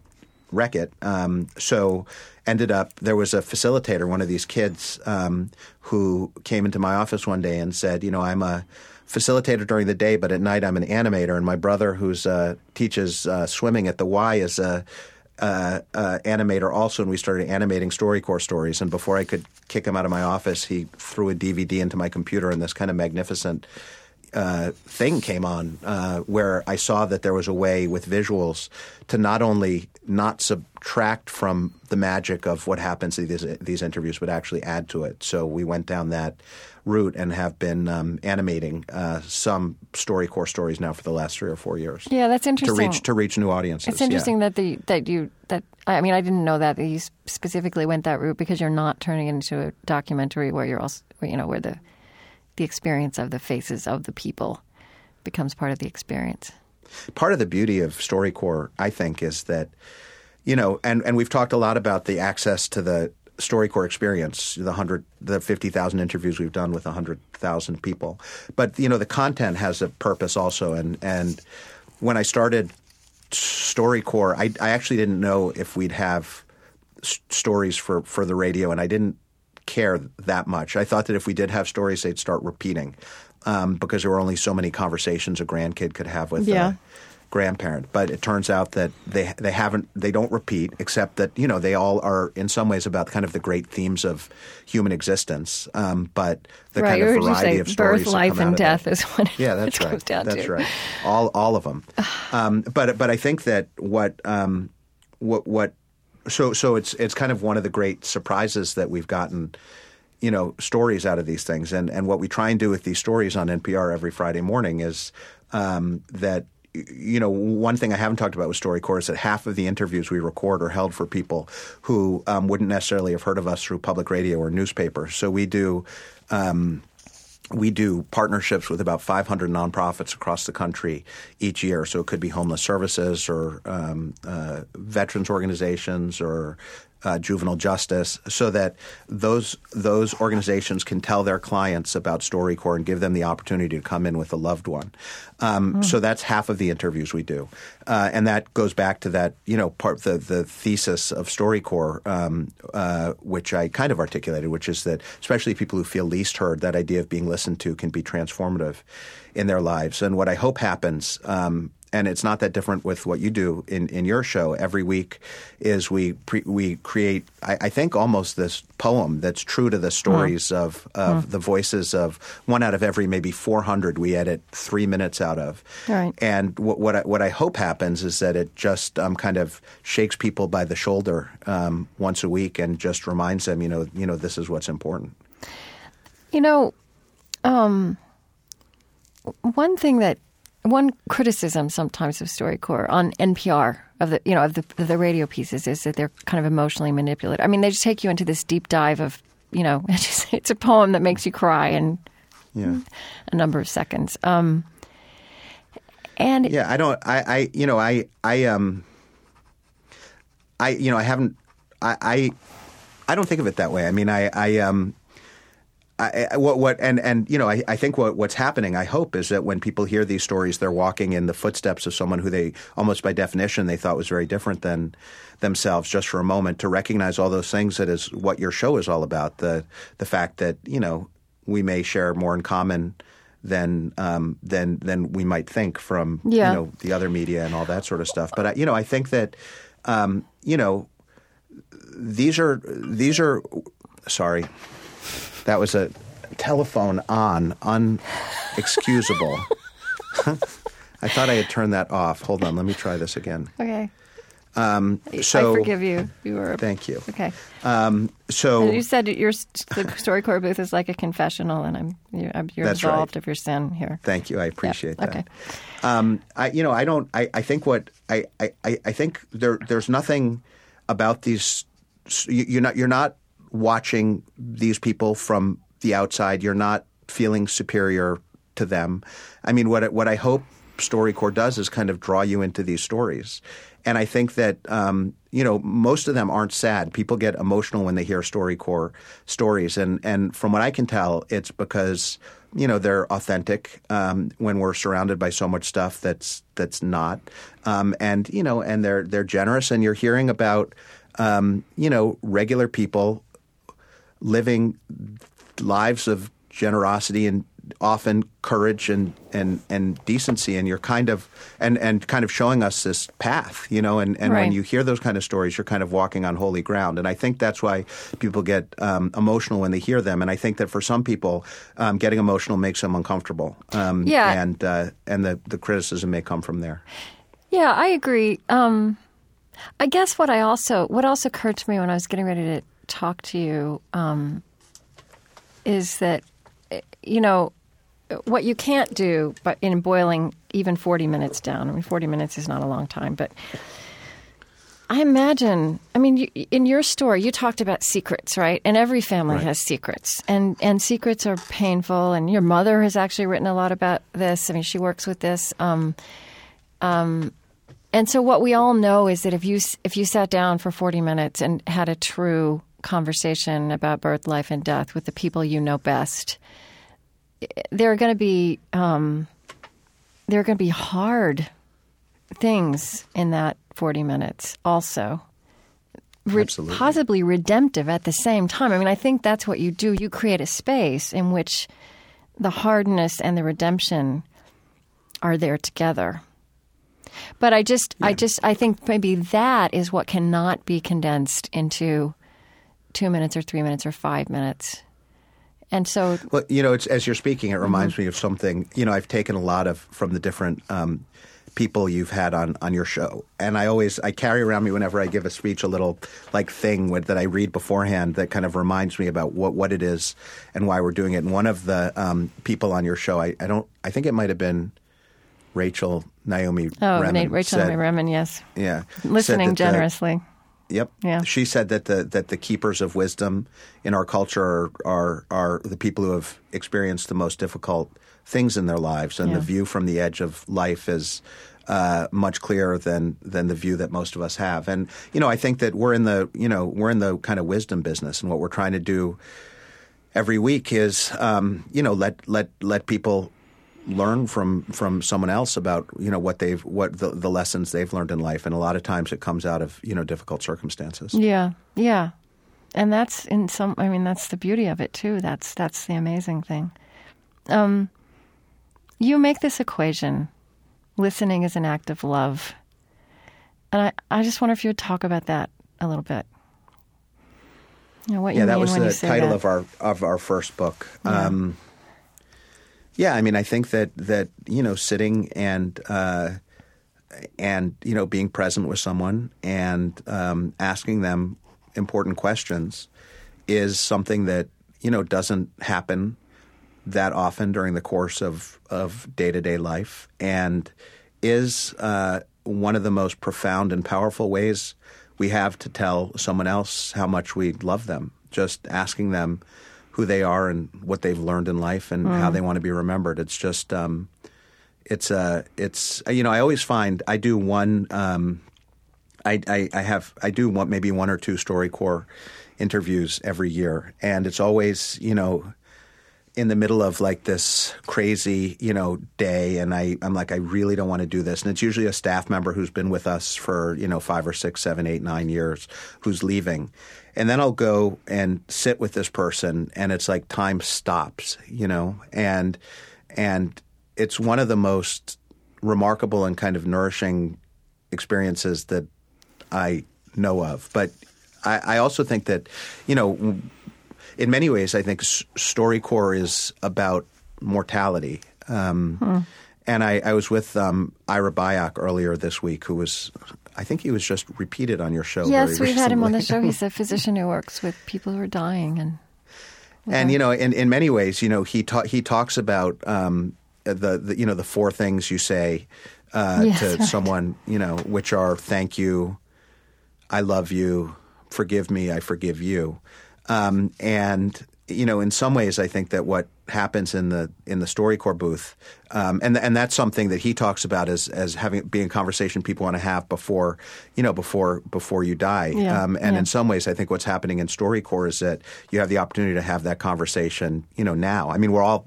wreck it. Um, so ended up there was a facilitator, one of these kids, um, who came into my office one day and said, you know, I'm a facilitator during the day, but at night I'm an animator, and my brother, who's uh, teaches uh, swimming at the Y, is a uh, uh, animator also, and we started animating StoryCorps stories. And before I could kick him out of my office, he threw a DVD into my computer, and this kind of magnificent uh, thing came on uh, where I saw that there was a way with visuals to not only not subtract from the magic of what happens in these, these interviews, but actually add to it. So we went down that route and have been um, animating uh, some core stories now for the last three or four years. Yeah, that's To interesting. reach to reach new audiences. It's yeah. interesting that the that you that I mean I didn't know that, that you specifically went that route because you're not turning it into a documentary where you're also you know where the the experience of the faces of the people becomes part of the experience. Part of the beauty of StoryCorps, I think, is that you know, and and we've talked a lot about the access to the StoryCorps experience, the hundred, the fifty thousand interviews we've done with hundred thousand people. But you know, the content has a purpose also, and and when I started StoryCorps, I, I actually didn't know if we'd have stories for for the radio, and I didn't care that much. I thought that if we did have stories, they'd start repeating um, because there were only so many conversations a grandkid could have with. Yeah. Uh, grandparent. But it turns out that they they haven't they don't repeat, except that you know they all are in some ways about kind of the great themes of human existence. Um, but the right. kind of variety of stories birth, life, and death is what it, Yeah, that's (laughs) right. that's to. right. All all of them. Um, but but I think that what um, what what so so it's it's kind of one of the great surprises that we've gotten. You know, stories out of these things, and and what we try and do with these stories on NPR every Friday morning is um, that you know, one thing I haven't talked about with StoryCorps is that half of the interviews we record are held for people who um, wouldn't necessarily have heard of us through public radio or newspaper. So we do. Um, we do partnerships with about 500 nonprofits across the country each year. So it could be homeless services or um, uh, veterans organizations or uh, juvenile justice, so that those those organizations can tell their clients about StoryCorps and give them the opportunity to come in with a loved one. Um, So that's half of the interviews we do, uh, and that goes back to that you know part the the thesis of StoryCorps, um, uh, which I kind of articulated, which is that especially people who feel least heard, that idea of being listened to can be transformative in their lives. And what I hope happens. Um, and it's not that different with what you do in, in your show. Every week is we pre, we create I, I think almost this poem that's true to the stories of, of the voices of one out of every maybe 400 we edit three minutes out of. Right. and what what I, what I hope happens is that it just um, kind of shakes people by the shoulder um, once a week and just reminds them you know you know this is what's important. You know, um, one thing that one criticism sometimes of StoryCorps on NPR of the you know of the of the radio pieces is that they're kind of emotionally manipulative. I mean, they just take you into this deep dive of you know (laughs) it's, it's a poem that makes you cry in yeah a number of seconds. Um, and Yeah, I don't. I, I, you know, I, I, um, I, you know, I haven't. I, I, I don't think of it that way. I mean, I, I, um, I, I- what, what, and, and, you know, I, I think what, what's happening, I hope, is that when people hear these stories, they're walking in the footsteps of someone who they, almost by definition, they thought was very different than themselves. Just for a moment, to recognize all those things that is what your show is all about. The, the fact that you know we may share more in common than um, than than we might think from Yeah. you know the other media and all that sort of stuff. But I, you know, I think that um, you know these are these are sorry, that was a telephone on unexcusable. (laughs) I thought I had turned that off. Hold on, let me try this again. okay, So I forgive you. You were Thank you. Okay. So You said your the StoryCorps booth is like a confessional, and I'm you're, That's right. absolved of your sin here. Thank you. I appreciate Yeah, that. okay. Um, I, you know, I don't. I, I think what I, I, I think there there's nothing about these. you- You're not you're not watching these people from the outside. You're not feeling superior to them. I mean, what what I hope StoryCorps does is kind of draw you into these stories. And I think that um, you know most of them aren't sad. People get emotional when they hear StoryCorps stories, and and from what I can tell, it's because you know they're authentic um, when we're surrounded by so much stuff that's that's not, um, and you know, and they're they're generous, and you're hearing about um, you know regular people living lives of generosity and often courage and, and, and decency and you're kind of and, and kind of showing us this path you know and, and when you hear those kind of stories you're kind of walking on holy ground. And I think that's why people get um, emotional when they hear them. And I think that for some people um, getting emotional makes them uncomfortable. Um, Yeah. and uh, and the, the criticism may come from there. Yeah, I agree. Um, I guess what I also what also occurred to me when I was getting ready to talk to you um, is that you know what you can't do, but in boiling even forty minutes down. I mean, forty minutes is not a long time, but I imagine. I mean, you, in your story, you talked about secrets, right? And every family Right. has secrets, and and secrets are painful. And your mother has actually written a lot about this. I mean, she works with this. Um, and so what we all know is that if you if you sat down for 40 minutes and had a true conversation about birth, life, and death with the people you know best, there are going to be um, there are going to be hard things in that forty minutes. Also, Re- possibly redemptive at the same time. I mean, I think that's what you do. You create a space in which the hardness and the redemption are there together. But I just, I just, I think maybe that is what cannot be condensed into two minutes or three minutes or five minutes. And so, Well, you know, it's, as you're speaking, it reminds me of something. You know, I've taken a lot of from the different um, people you've had on on your show, and I always I carry around me whenever I give a speech a little like thing with, that I read beforehand that kind of reminds me about what what it is and why we're doing it. And one of the um, people on your show, I, I don't, I think it might have been Rachel Naomi. oh, Remen Rachel said- Naomi Remen, yes, yeah, listening that the- generously. Yep. Yeah. She said that the that the keepers of wisdom in our culture are are, are the people who have experienced the most difficult things in their lives, and Yeah. the view from the edge of life is uh, much clearer than than the view that most of us have. And you know, I think that we're in the you know we're in the kind of wisdom business, and what we're trying to do every week is um, you know let let let people learn from from someone else about you know what they've what the, the lessons they've learned in life and a lot of times it comes out of you know difficult circumstances Yeah, yeah, and that's in some. I mean, that's the beauty of it too. That's that's the amazing thing. Um, you make this equation: listening is an act of love, and I I just wonder if you would talk about that a little bit. You know what yeah you that was the title that. of our of our first book um yeah i mean i think that that you know sitting and uh and you know being present with someone and um, asking them important questions is something that you know doesn't happen that often during the course of of day to day life, and is uh, one of the most profound and powerful ways we have to tell someone else how much we love them. Just asking them who they are and what they've learned in life and how they want to be remembered. It's just um, it's uh, it's you know I always find I do one. Um, I, I, I have I do one maybe one or two StoryCorps interviews every year, and it's always you know in the middle of like this crazy you know day, and I I'm like I really don't want to do this, and it's usually a staff member who's been with us for you know five or six, seven, eight, nine years who's leaving, and then I'll go and sit with this person, and it's like time stops, you know, and and it's one of the most remarkable and kind of nourishing experiences that I know of. But I, I also think that, you know, in many ways, I think S- StoryCorps is about mortality. Um, And I, I was with um, Ira Byock earlier this week, who was, I think he was just repeated on your show. Yes, we've had him on the show. He's a (laughs) physician who works with people who are dying, and And you know, in, in many ways, you know, he ta- he talks about um, the, the you know the four things you say uh, Yes, to (laughs) right. someone, you know, which are thank you, I love you, forgive me, I forgive you, um, and you know, in some ways, I think that what happens in the in the StoryCorps booth, um, and and that's something that he talks about as as having being a conversation people want to have before you know before before you die, Yeah, um, and yeah. in some ways, I think what's happening in StoryCorps is that you have the opportunity to have that conversation, you know, now. I mean, we're all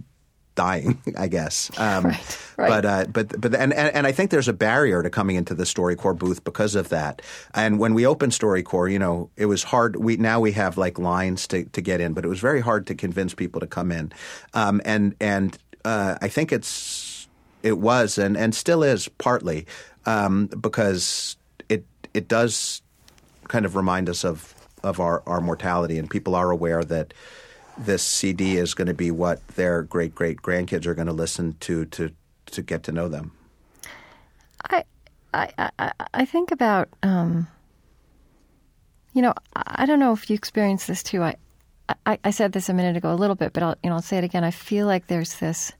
dying, (laughs) I guess. Um, (laughs) Right, right. But uh, but but and, and and I think there's a barrier to coming into the StoryCorps booth because of that. And when we opened StoryCorps, you know, it was hard. We now we have like lines to to get in, but it was very hard to convince people to come in. Um, and and uh, I think it's it was and and still is partly um, because it it does kind of remind us of of our, our mortality, and people are aware that this CD is going to be what their great great grandkids are going to listen to to to get to know them. I, I, I, I think about, um, you know, I don't know if you experience this too. I, I, I said this a minute ago a little bit, but I'll, you know, I'll say it again. I feel like there's this.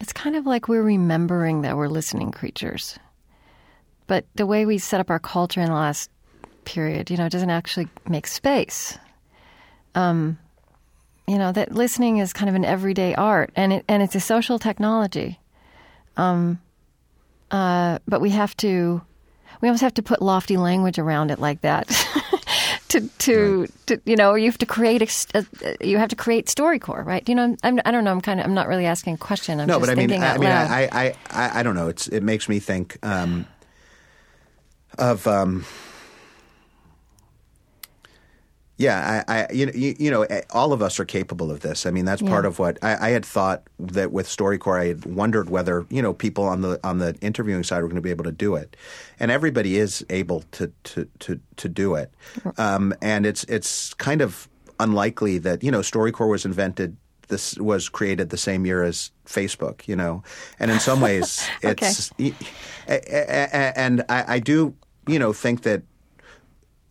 It's kind of like we're remembering that we're listening creatures, but the way we set up our culture in the last period, you know, it doesn't actually make space. Um, you know that listening is kind of an everyday art, and it and it's a social technology Um, uh, but we have to we almost have to put lofty language around it like that (laughs) to to, to you know you have to create a, a, you have to create StoryCorps, right? You know, I'm, I don't know. I'm kind of I'm not really asking a question. I'm no, just but I mean, I, I mean. I, I, I, I don't know. It's it makes me think um, of. Um, yeah, I, I you, know, you, you know, eh, all of us are capable of this. I mean, that's part of what I, I had thought that with StoryCorps, I had wondered whether you know people on the on the interviewing side were going to be able to do it, and everybody is able to to to, to do it, um, and it's it's kind of unlikely that you know StoryCorps was invented. This was created the same year as Facebook, you know, and in some ways, (laughs) Okay. it's a- a- and I, I do, you know, think that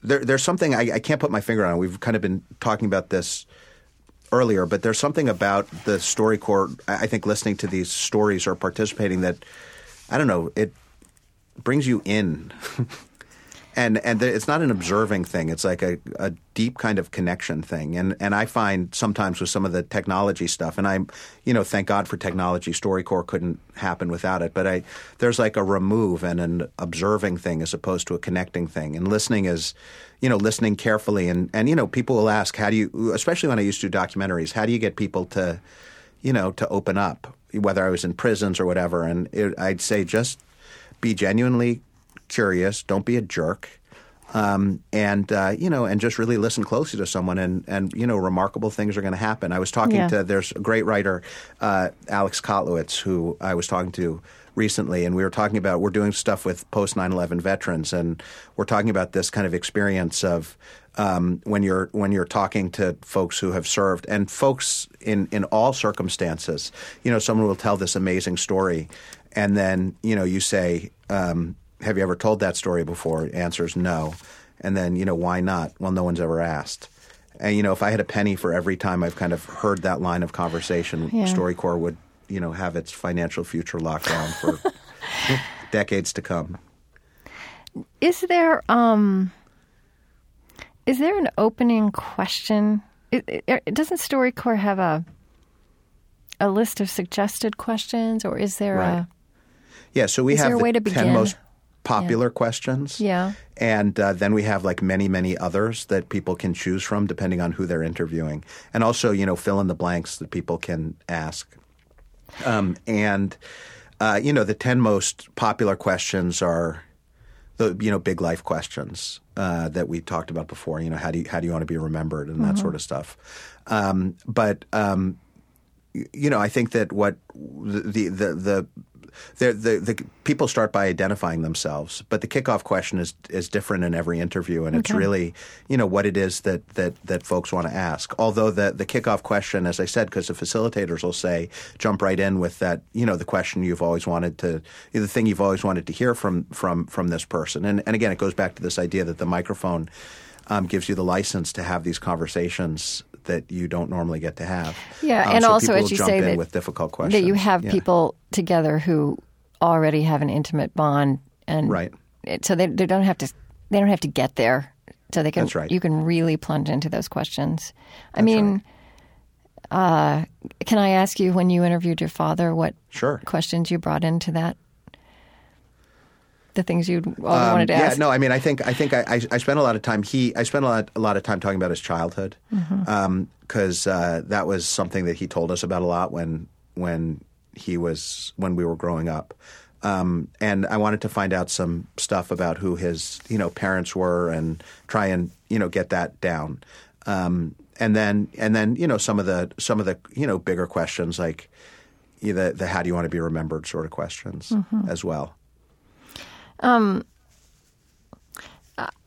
there, there's something I, I can't put my finger on. We've kind of been talking about this earlier, but there's something about the StoryCorps. I I think listening to these stories or participating that I don't know. It brings you in, (laughs) and and the, it's not an observing thing. It's like a, a deep kind of connection thing. And and I find sometimes with some of the technology stuff, and I'm you know thank God for technology. StoryCorps couldn't happen without it. But I there's like a remove and an observing thing as opposed to a connecting thing. And listening is you know listening carefully. And and you know people will ask how do you especially when I used to do documentaries how do you get people to you know to open up whether I was in prisons or whatever. And it, I'd say just be genuinely curious. Don't be a jerk. Um, and uh, you know, and just really listen closely to someone, and and you know, remarkable things are going to happen. I was talking Yeah. to there's a great writer, uh, Alex Kotlowitz, who I was talking to recently, and we were talking about we're doing stuff with post 9/11 veterans, and we're talking about this kind of experience of um, when you're when you're talking to folks who have served and folks in in all circumstances. You know, someone will tell this amazing story, and then you know you say. Um, have you ever told that story before? Answers no. And then, you know, why not? Well, no one's ever asked. And, you know, if I had a penny for every time I've kind of heard that line of conversation, Yeah. StoryCorps would, you know, have its financial future locked down for (laughs) decades to come. Is there um is there an opening question? It, it, doesn't StoryCorps have a a list of suggested questions, or is there Right. a Yeah, so we Is have there a way the to 10 begin? most popular questions. Yeah. And uh, then we have like many, many others that people can choose from depending on who they're interviewing. And also, you know, fill in the blanks that people can ask. Um, and, uh, you know, the 10 most popular questions are the, you know, big life questions uh, that we talked about before. You know, how do you, how do you want to be remembered and that sort of stuff. Um, but, um, you know, I think that what the the the the, the, the people start by identifying themselves, but the kickoff question is is different in every interview, and it's really you know what it is that that that folks want to ask. Although the the kickoff question, as I said, because the facilitators will say, jump right in with that you know the question you've always wanted to the thing you've always wanted to hear from from from this person, and and again it goes back to this idea that the microphone um, gives you the license to have these conversations that you don't normally get to have. Yeah, Um, and so also as you jump say in that with difficult questions that you have Yeah. people together who already have an intimate bond, and Right. it, so they they don't have to they don't have to get there, so they can That's right. you can really plunge into those questions. I mean. Uh, can I ask you when you interviewed your father what Sure. questions you brought into that? The things you Um, wanted to yeah, ask. Yeah, no, I mean, I think I think I, I, I spent a lot of time. He, I spent a lot a lot of time talking about his childhood Mm-hmm. because uh, that was something that he told us about a lot when when he was when we were growing up. Um, and I wanted to find out some stuff about who his you know parents were and try and you know get that down. Um, and then and then you know some of the some of the you know bigger questions like the the how do you want to be remembered sort of questions Mm-hmm. as well.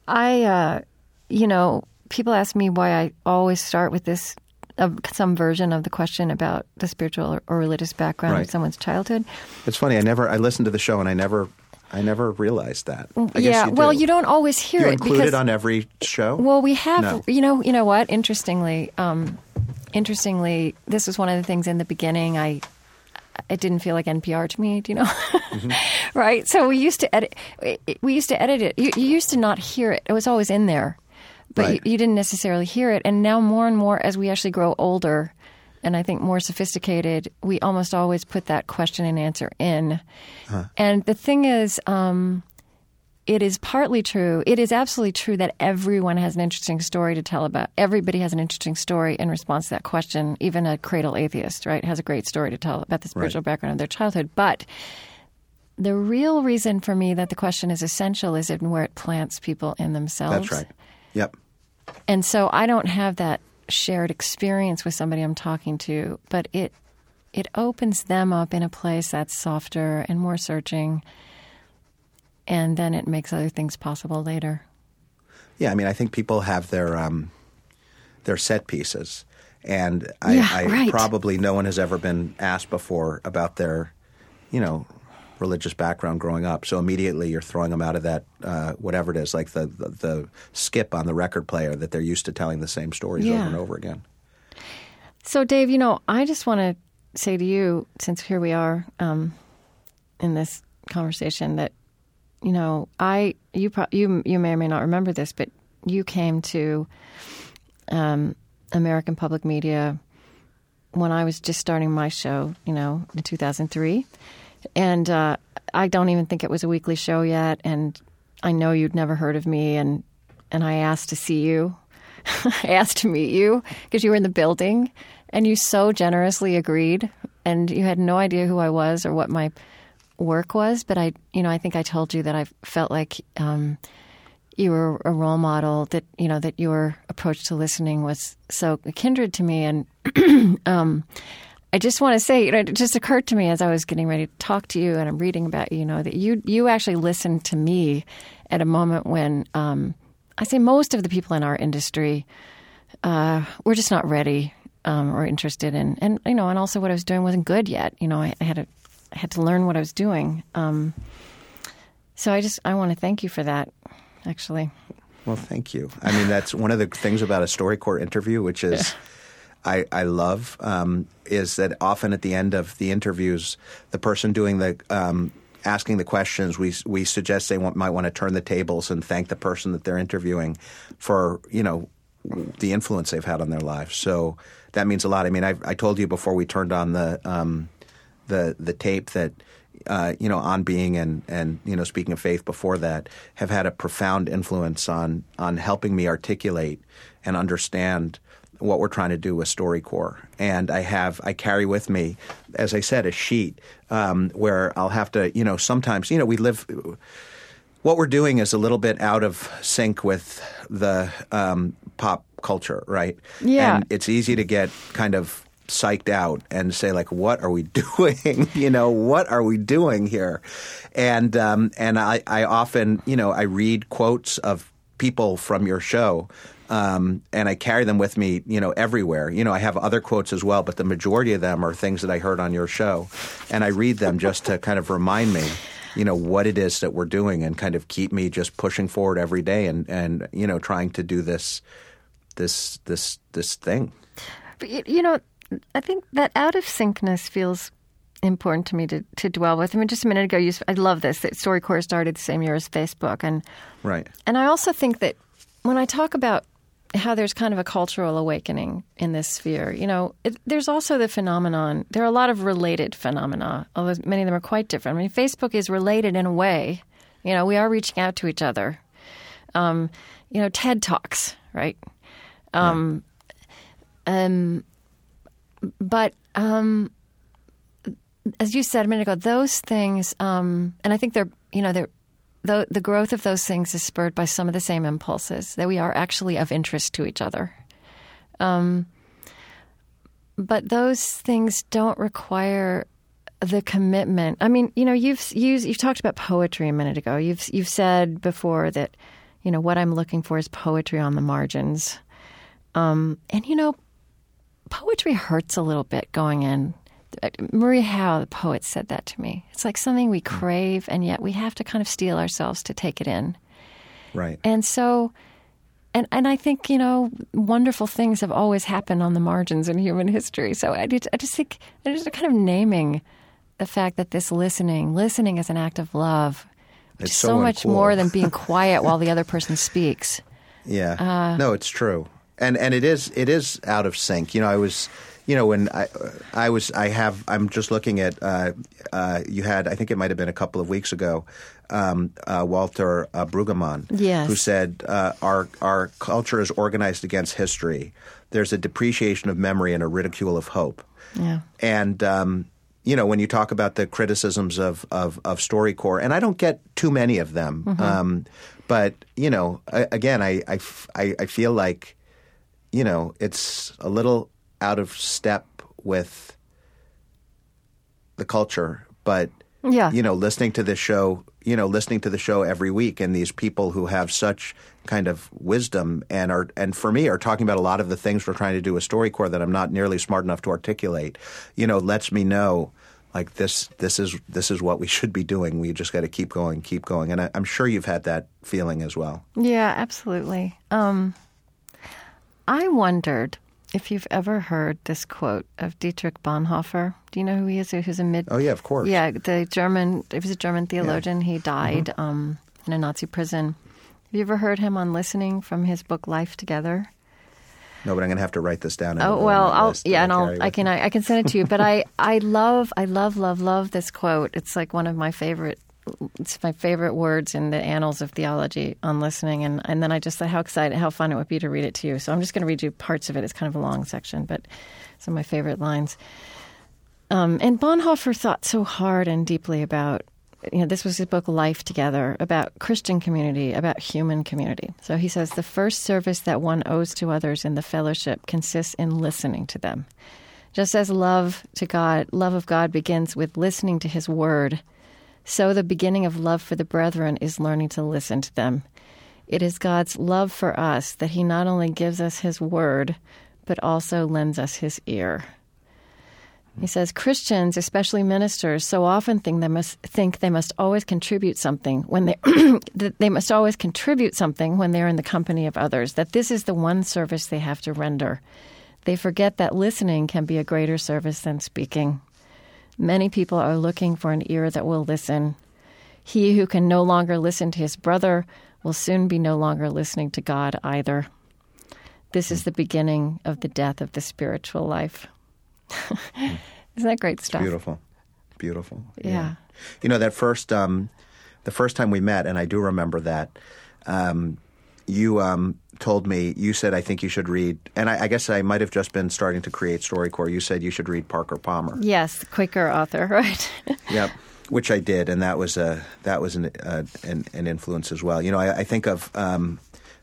I, uh, you know, people ask me why I always start with this, uh, some version of the question about the spiritual or, or religious background Right. of someone's childhood. It's funny. I never. I listened to the show and I never. I never realized that. I guess yeah, you well, you don't always hear You it include because it on every show. Well, we have, No. you know, you know what? Interestingly, um, interestingly, this was one of the things in the beginning. I, it didn't feel like NPR to me. Do you know? Mm-hmm. (laughs) right. So we used to edit. We used to edit it. You, you used to not hear it. It was always in there, but Right. you, you didn't necessarily hear it. And now, more and more, as we actually grow older, and I think more sophisticated, we almost always put that question and answer in. And the thing is. Um, it is partly true. It is absolutely true that everyone has an interesting story to tell about. Everybody has an interesting story in response to that question. Even a cradle atheist, right, has a great story to tell about the spiritual Right. background of their childhood. But the real reason for me that the question is essential is in where it plants people in themselves. That's right. Yep. And so I don't have that shared experience with somebody I'm talking to, but it it opens them up in a place that's softer and more searching. And then it makes other things possible later. Yeah, I mean, I think people have their um, their set pieces, and I, Yeah, I right. probably no one has ever been asked before about their, you know, religious background growing up. So immediately you're throwing them out of that uh, whatever it is, like the, the the skip on the record player that they're used to telling the same stories Yeah. over and over again. So, Dave, you know, I just want to say to you, since here we are um, in this conversation, that you know, I you pro- you you may or may not remember this, but you came to um, American Public Media when I was just starting my show, you know, in 2003, and uh, I don't even think it was a weekly show yet, and I know you'd never heard of me, and and I asked to see you. (laughs) I asked to meet you because you were in the building and you so generously agreed and you had no idea who I was or what my work was but I you know I think I told you that I felt like um, you were a role model that you know that your approach to listening was so kindred to me and (clears throat) um, I just want to say you know, it just occurred to me as I was getting ready to talk to you and I'm reading about you, you know that you you actually listened to me at a moment when um, I say most of the people in our industry uh, were just not ready um, or interested in, and you know, and also what I was doing wasn't good yet. You know, I, I had to I had to learn what I was doing. Um, so I just I want to thank you for that. Actually, Well, thank you. I mean, that's one of the things about a StoryCorps interview, which is I, I love, um, is that often at the end of the interviews, the person doing the um, asking the questions, we we suggest they want, might want to turn the tables and thank the person that they're interviewing for you know the influence they've had on their lives. So that means a lot. I mean, I, I told you before we turned on the um, the the tape that uh, you know on being and and you know speaking of faith before that have had a profound influence on on helping me articulate and understand what we're trying to do with StoryCorps. And I have I carry with me, as I said, a sheet um, where I'll have to you know sometimes you know we live. What we're doing is a little bit out of sync with the um, pop culture, right? Yeah. And it's easy to get kind of psyched out and say like what are we (laughs) doing? You know what are we doing here? And um, and I, I often you know I read quotes of people from your show um, and I carry them with me you know everywhere. You know I have other quotes as well but the majority of them are things that I heard on your show and I read them just to kind of remind me you know what it is that we're doing and kind of keep me just pushing forward every day and and you know trying to do this this this this thing. But you, know, I think that out of syncness feels important to me to, to dwell with. I mean, just a minute ago, you, I love this that StoryCorps started the same year as Facebook, and right And I also think that when I talk about how there's kind of a cultural awakening in this sphere, you know, it, there's also the phenomenon. There are a lot of related phenomena, although many of them are quite different. I mean, Facebook is related in a way. You know, we are reaching out to each other. Um, you know, TED Talks, right? Um, um, but um, as you said a minute ago, those things, um, and I think they're, you know, they're the, the growth of those things is spurred by some of the same impulses that we are actually of interest to each other. Um, but those things don't require the commitment. I mean, you know, you've used, you've talked about poetry a minute ago. You've you've said before that, you know, what I'm looking for is poetry on the margins. Um, and you know, poetry hurts a little bit going in. Marie Howe, the poet, said that to me. It's like something we crave, and yet we have to kind of steel ourselves to take it in. right And so, and and I think you know, wonderful things have always happened on the margins in human history. So I, did, I just think I just kind of naming the fact that this listening, listening is an act of love, which It's is so, so much more than being (laughs) quiet while the other person speaks. Yeah. Uh, no, it's true. And and it is it is out of sync. You know, I was you know, when I, I was, I have, I'm just looking at, uh, uh, you had, I think it might have been a couple of weeks ago, um, uh, Walter uh, Brueggemann, Yes. who said, uh, our, our culture is organized against history. There's a depreciation of memory and a ridicule of hope. Yeah. And, um, you know, when you talk about the criticisms of, of, of StoryCorps, and I don't get too many of them, um, but, you know, I, again, I, I- I feel like, you know, it's a little out of step with the culture, but Yeah. you know, listening to this show, you know, listening to the show every week, and these people who have such kind of wisdom and are, and for me, are talking about a lot of the things we're trying to do with StoryCorps that I'm not nearly smart enough to articulate. You know, lets me know. Like this, this is this is what we should be doing. We just got to keep going, keep going, and I, I'm sure you've had that feeling as well. Yeah, absolutely. Um, I wondered if you've ever heard this quote of Dietrich Bonhoeffer. Do you know who he is? Who's a mid? Oh yeah, of course. Yeah, the German. He was a German theologian. He died um, in a Nazi prison. Have you ever heard him on listening from his book Life Together? No, but I'm going to have to write this down. Oh put it on well, I'll yeah, and I'll I can. I, I can send it to you. But (laughs) I I love I love love love this quote. It's like one of my favorite. It's my favorite words in the annals of theology on listening, and and then I just thought how excited, how fun it would be to read it to you. So I'm just going to read you parts of it. It's kind of a long section, but some of my favorite lines. Um, and Bonhoeffer thought so hard and deeply about, you know, this was his book Life Together, about Christian community, about human community. So he says the first service that one owes to others in the fellowship consists in listening to them. Just as love to God, love of God begins with listening to his word, so the beginning of love for the brethren is learning to listen to them. It is God's love for us that he not only gives us his word, but also lends us his ear. He says Christians, especially ministers, so often think they must think they must always contribute something when they (clears throat) they must always contribute something when they're in the company of others. That this is the one service they have to render. They forget that listening can be a greater service than speaking. Many people are looking for an ear that will listen. He who can no longer listen to his brother will soon be no longer listening to God either. This is the beginning of the death of the spiritual life. (laughs) Isn't that great stuff? Beautiful, beautiful. Yeah. You know that first, um, the first time we met, and I do remember that. Um, you um, told me you said I think you should read, and I, I guess I might have just been starting to create StoryCorps. You said you should read Parker Palmer. Yes, Quaker author, (laughs) right? Yep. Which I did, and that was a that was an uh, an, an influence as well. You know, I, I think of um,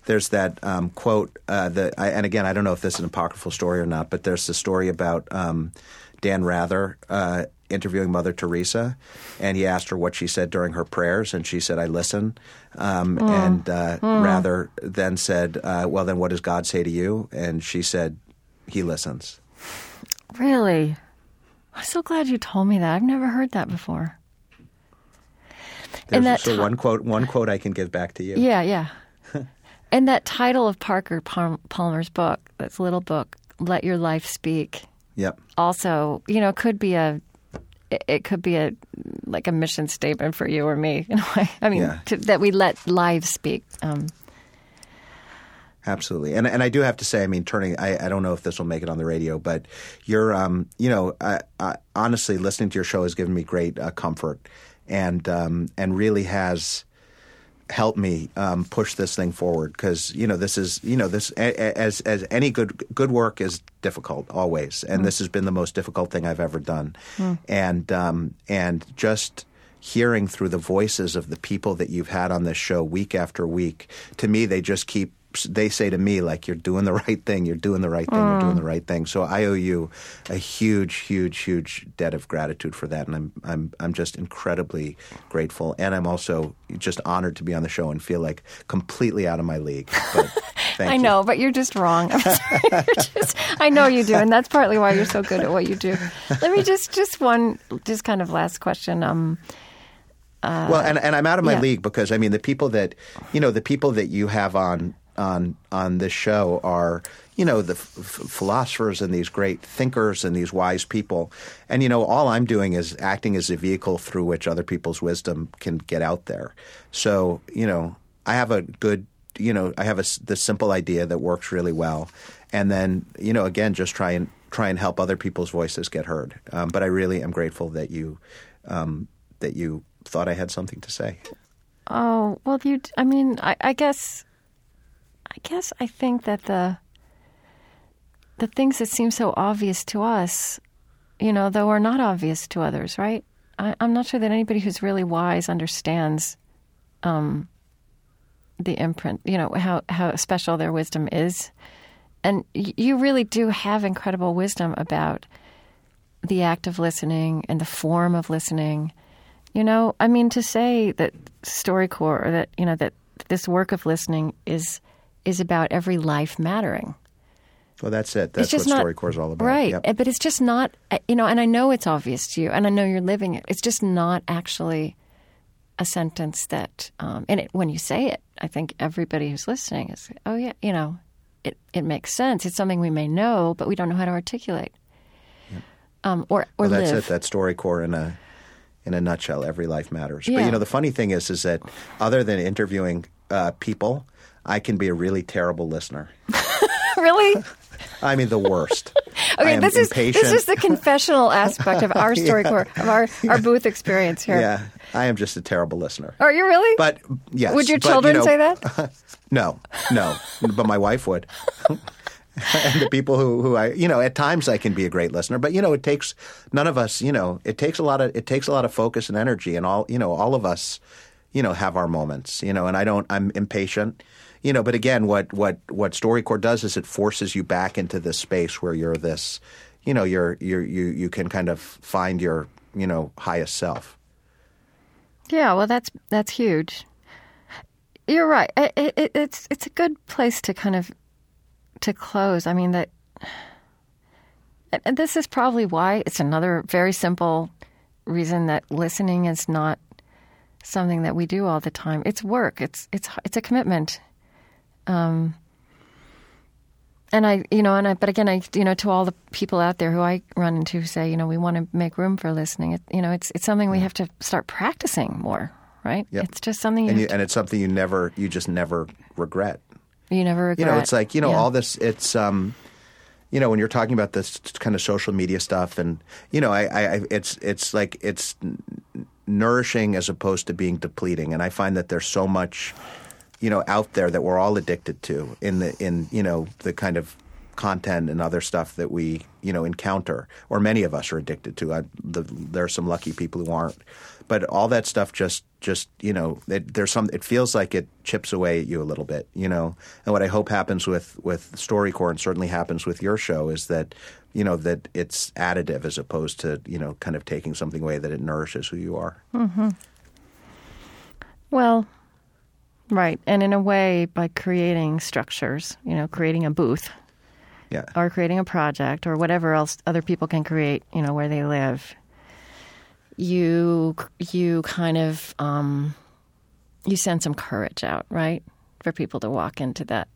there's that um, quote uh, that, I, and again, I don't know if this is an apocryphal story or not, but there's the story about um, Dan Rather uh, interviewing Mother Teresa, and he asked her what she said during her prayers, and she said, "I listen." Um, And uh, Rather then said, uh, "Well, then, what does God say to you?" And she said, "He listens." really? I'm so glad you told me that. I've never heard that before. There's, And that so ti- one quote, one quote I can give back to you. Yeah, yeah. (laughs) and that title of Parker Palmer's book, that's little book, "Let Your Life Speak," Yep. also, you know, could be a it- it could be a like a mission statement for you or me (laughs) in a way. I mean, Yeah. to, that we let lives speak. Um, Absolutely, and and I do have to say, I mean, turning, I, I don't know if this will make it on the radio, but you're, um, you know, I, I, honestly, listening to your show has given me great uh, comfort, and um, and really has helped me um, push this thing forward because you know this is you know this as as any good good work is difficult always, and this has been the most difficult thing I've ever done, and um, and just hearing through the voices of the people that you've had on this show week after week, to me, they just keep. They say to me like, "You're doing the (laughs) right thing. You're doing the right thing. You're doing the right thing." So I owe you a huge, huge, huge debt of gratitude for that, and I'm I'm I'm just incredibly grateful, and I'm also just honored to be on the show and feel like completely out of my league. But (laughs) thank I you. know, but you're just wrong. I'm sorry. (laughs) You're just- I know you do, and that's partly why you're so good at what you do. Let me just just one just kind of last question. Um, well, and, and I'm out of my yeah. league because I mean the people that you know the people that you have on on on this show are you know the f- philosophers and these great thinkers and these wise people, and you know all I'm doing is acting as a vehicle through which other people's wisdom can get out there. So you know I have a good you know I have a this simple idea that works really well. and then you know again just try and try and help other people's voices get heard. Um, but I really am grateful that you um, that you thought I had something to say. Oh well, you. I mean, I, I guess. I guess I think that the the things that seem so obvious to us, you know, though are not obvious to others, right? I, am not sure that anybody who's really wise understands um, the imprint, you know, how, how special their wisdom is. And you really do have incredible wisdom about the act of listening and the form of listening. You know, I mean, to say that StoryCorps or that, you know, that this work of listening is is about every life mattering. Well, that's it. That's what not, StoryCorps is all about. Right. Yep. But it's just not, you know, and I know it's obvious to you, and I know you're living it. It's just not actually a sentence that, um, and it, when you say it, I think everybody who's listening is, oh, yeah, you know, it, it makes sense. It's something we may know, but we don't know how to articulate. Um, or or well, that's live. it. That's StoryCorps in a in a nutshell. Every life matters. Yeah. But you know, the funny thing is, is that other than interviewing uh, people, I can be a really terrible listener. (laughs) really? I mean, the worst. (laughs) Okay, this is impatient. this is the confessional aspect of our (laughs) StoryCorps of our, our booth experience here. yeah, I am just a terrible listener. Are you really? But yes, would your but, you children know, say that? No, no, but my wife would. and the people who, who I, you know, at times I can be a great listener, but you know, it takes none of us, you know, it takes a lot of it takes a lot of focus and energy, and all, you know, all of us, you know, have our moments, you know, and I don't, I'm impatient, you know, but again, what what what StoryCorps does is it forces you back into this space where you're this, you know, you're you're you you can kind of find your, you know, highest self. Yeah, well, that's that's huge. You're right. It, it, it's it's a good place to kind of to close. I mean that, and this is probably why it's another very simple reason that listening is not something that we do all the time. It's work. It's it's it's a commitment. Um, and I, you know, and I, but again, I, you know, to all the people out there who I run into who say, you know, we want to make room for listening. It, you know, it's it's something we have to start practicing more, right? Yep. It's just something you, And you, and it's something you never, you just never regret. you never regret. You know, it's like you know Yeah. all this. It's um, you know, when you're talking about this kind of social media stuff, and you know, I, I it's it's like it's nourishing as opposed to being depleting, and I find that there's so much, you know, out there that we're all addicted to in the in you know the kind of content and other stuff that we you know encounter, or many of us are addicted to. I, the, there are some lucky people who aren't, but all that stuff just just you know it, there's some it feels like it chips away at you a little bit you know? And what i hope happens with with storycorps and certainly happens with your show is that you know that it's additive as opposed to you know kind of taking something away that it nourishes who you are. Mm-hmm. Well, right, and in a way, by creating structures, you know, creating a booth yeah. or creating a project or whatever else other people can create, you know, where they live, you you kind of um, you send some courage out, right, for people to walk into that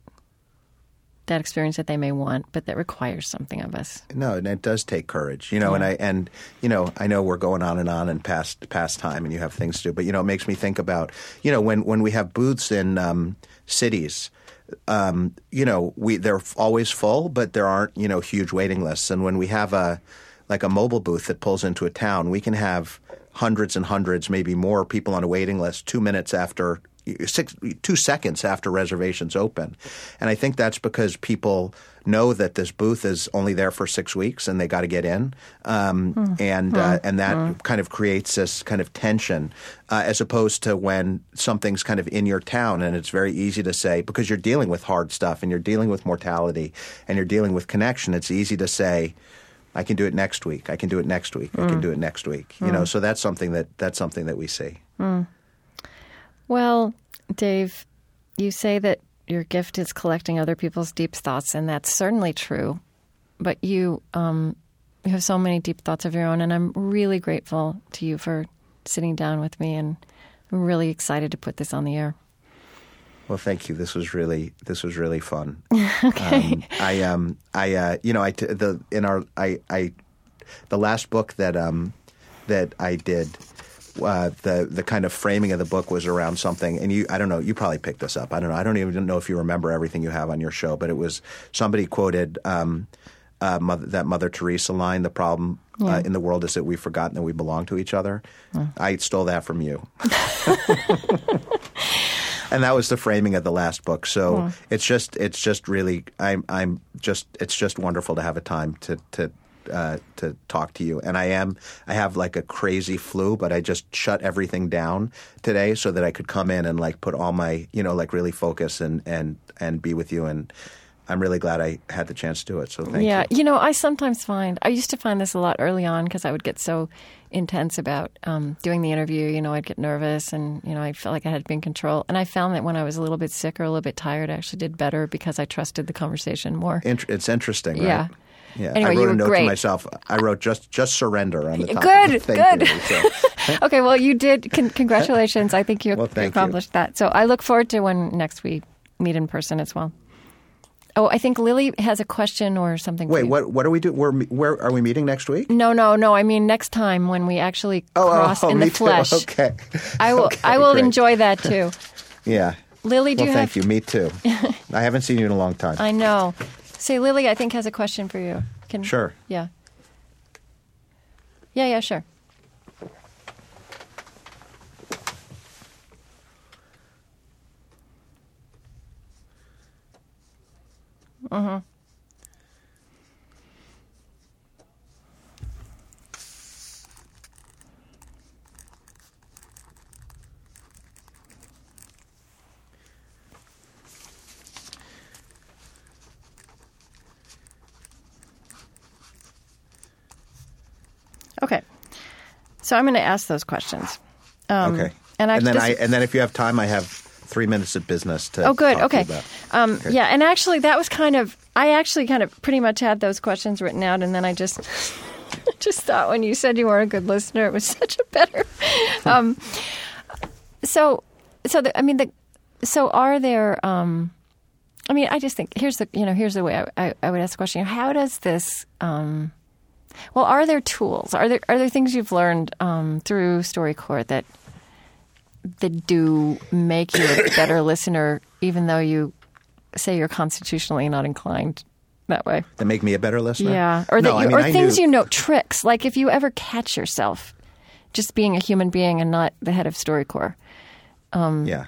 that experience that they may want, but that requires something of us. no and it does take courage you know and i and you know i know we're going on and on and past past time and you have things to do but you know it makes me think about you know when when we have booths in um, cities um, you know, we they're always full, but there aren't you know huge waiting lists. And when we have a like a mobile booth that pulls into a town, we can have hundreds and hundreds, maybe more people on a waiting list two minutes after six two seconds after reservations open. And I think that's because people know that this booth is only there for six weeks and they got to get in, um, and uh, and that kind of creates this kind of tension, uh, as opposed to when something's kind of in your town and it's very easy to say because you're dealing with hard stuff and you're dealing with mortality and you're dealing with connection. It's easy to say. I can do it next week. I can do it next week. I can do it next week. You know, so that's something that that's something that we see. Well, Dave, you say that your gift is collecting other people's deep thoughts, and that's certainly true. But you, um, you have so many deep thoughts of your own, and I'm really grateful to you for sitting down with me, and I'm really excited to put this on the air. Well, thank you. This was really this was really fun. (laughs) okay. Um, I um I uh, you know I t- the in our I I the last book that um that I did uh, the the kind of framing of the book was around something, and you I don't know you probably picked this up. I don't know. I don't even know if you remember everything you have on your show, but it was somebody quoted um, uh, mother, that Mother Teresa line: "The problem uh, in the world is that we've forgotten that we belong to each other." I stole that from you. (laughs) (laughs) and that was the framing of the last book. So it's just it's just really I'm I'm just it's just wonderful to have a time to to uh, to talk to you. And I am I have like a crazy flu, but I just shut everything down today so that I could come in and like put all my you know like really focus and and and be with you and. I'm really glad I had the chance to do it. So thank yeah, you. Yeah, you know, I sometimes find I used to find this a lot early on because I would get so intense about um, doing the interview. You know, I'd get nervous, and you know, I felt like I had to be in control. And I found that when I was a little bit sick or a little bit tired, I actually did better because I trusted the conversation more. It's interesting, right? Yeah. Yeah. Anyway, I wrote a note great. to myself. I wrote just just surrender on the top. Good, good. You. (laughs) So- okay, well, you did. Con- congratulations! I think you Well, thank you. accomplished that. So I look forward to when next we meet in person as well. Oh, I think Lily has a question or something. Wait, what? What are we doing? We're where are we meeting next week? No, no, no. I mean next time when we actually oh, oh, cross oh, in Oh, me the too. flesh. Okay, I will. Okay, I will great. enjoy that too. (laughs) Yeah. Lily, do Well, you thank have? you. Me too. (laughs) I haven't seen you in a long time. I know. Say, Lily, I think has a question for you. Can Sure. Yeah. Yeah, yeah, sure. Mm-hmm. Okay. So I'm going to ask those questions. Um, okay. And, I, then I and then if you have time, I have three minutes of business to. Oh, good. talk Okay. Um, Okay. Yeah, and actually, that was kind of. I actually kind of pretty much had those questions written out, and then I just, (laughs) just thought when you said you were a good listener, it was (laughs) such a better. Um, so, so the, I mean, the, so are there? Um, I mean, I just think here's the you know here's the way I, I, I would ask the question: How does this? Um, well, are there tools? Are there are there things you've learned um, through StoryCorps that that do make you a (coughs) better listener, even though you say you're constitutionally not inclined that way? That make me a better listener. Yeah, or no, that I mean, or I things knew- you know, tricks. Like if you ever catch yourself just being a human being and not the head of StoryCorps. Yeah.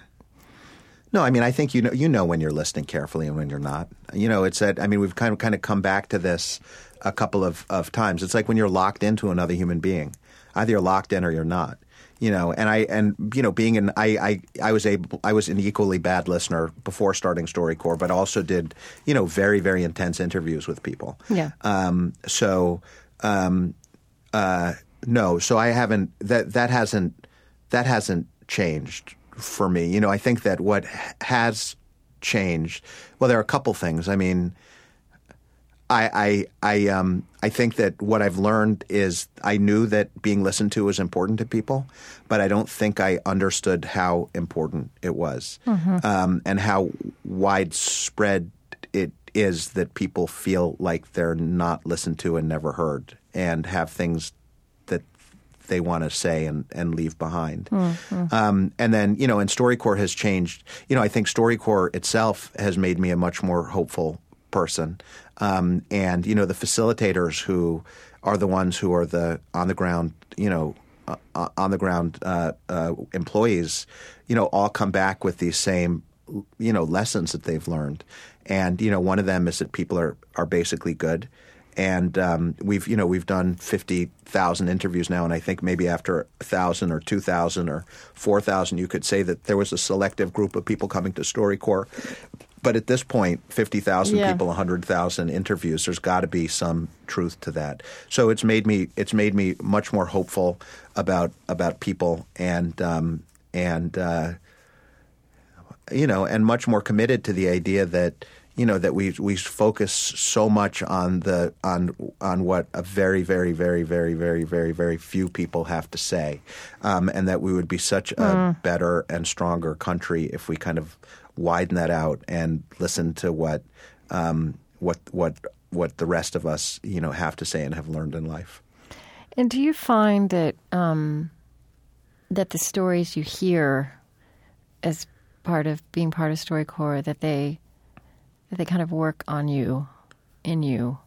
No, I mean, I think you know you know when you're listening carefully and when you're not. You know, it's that. I mean, we've kind of kind of come back to this a couple of, of times. It's like when you're locked into another human being. Either you're locked in or you're not. You know, and I and you know, being an I I, I was able I was an equally bad listener before starting StoryCorps, but also did you know very very intense interviews with people. Yeah. Um, so um, uh, no, so I haven't that that hasn't that hasn't changed for me. You know, I think that what has changed. Well, there are a couple things. I mean, I I I um I think that what I've learned is I knew that being listened to was important to people, but I don't think I understood how important it was, um, and how widespread it is that people feel like they're not listened to and never heard, and have things that they want to say and, and leave behind. Um, and then, you know, and StoryCorps has changed. You know, I think StoryCorps itself has made me a much more hopeful person. Um, and, you know, the facilitators who are the ones who are the on the ground, you know, uh, uh, on the ground uh, uh, employees, you know, all come back with these same, you know, lessons that they've learned. And, you know, one of them is that people are, are basically good and um, we've you know we've done fifty thousand interviews now, and I think maybe after a thousand or two thousand or four thousand, you could say that there was a selective group of people coming to StoryCorps. But at this point, fifty thousand Yeah. people, hundred thousand interviews. There's got to be some truth to that. So it's made me it's made me much more hopeful about about people and um, and uh, you know, and much more committed to the idea that you know that we we focus so much on the on on what a very very very very very very very few people have to say, um, and that we would be such a better and stronger country if we kind of widen that out and listen to what um, what what what the rest of us you know have to say and have learned in life. And do you find that um, that the stories you hear as part of being part of StoryCorps that they that they kind of work on you, in you,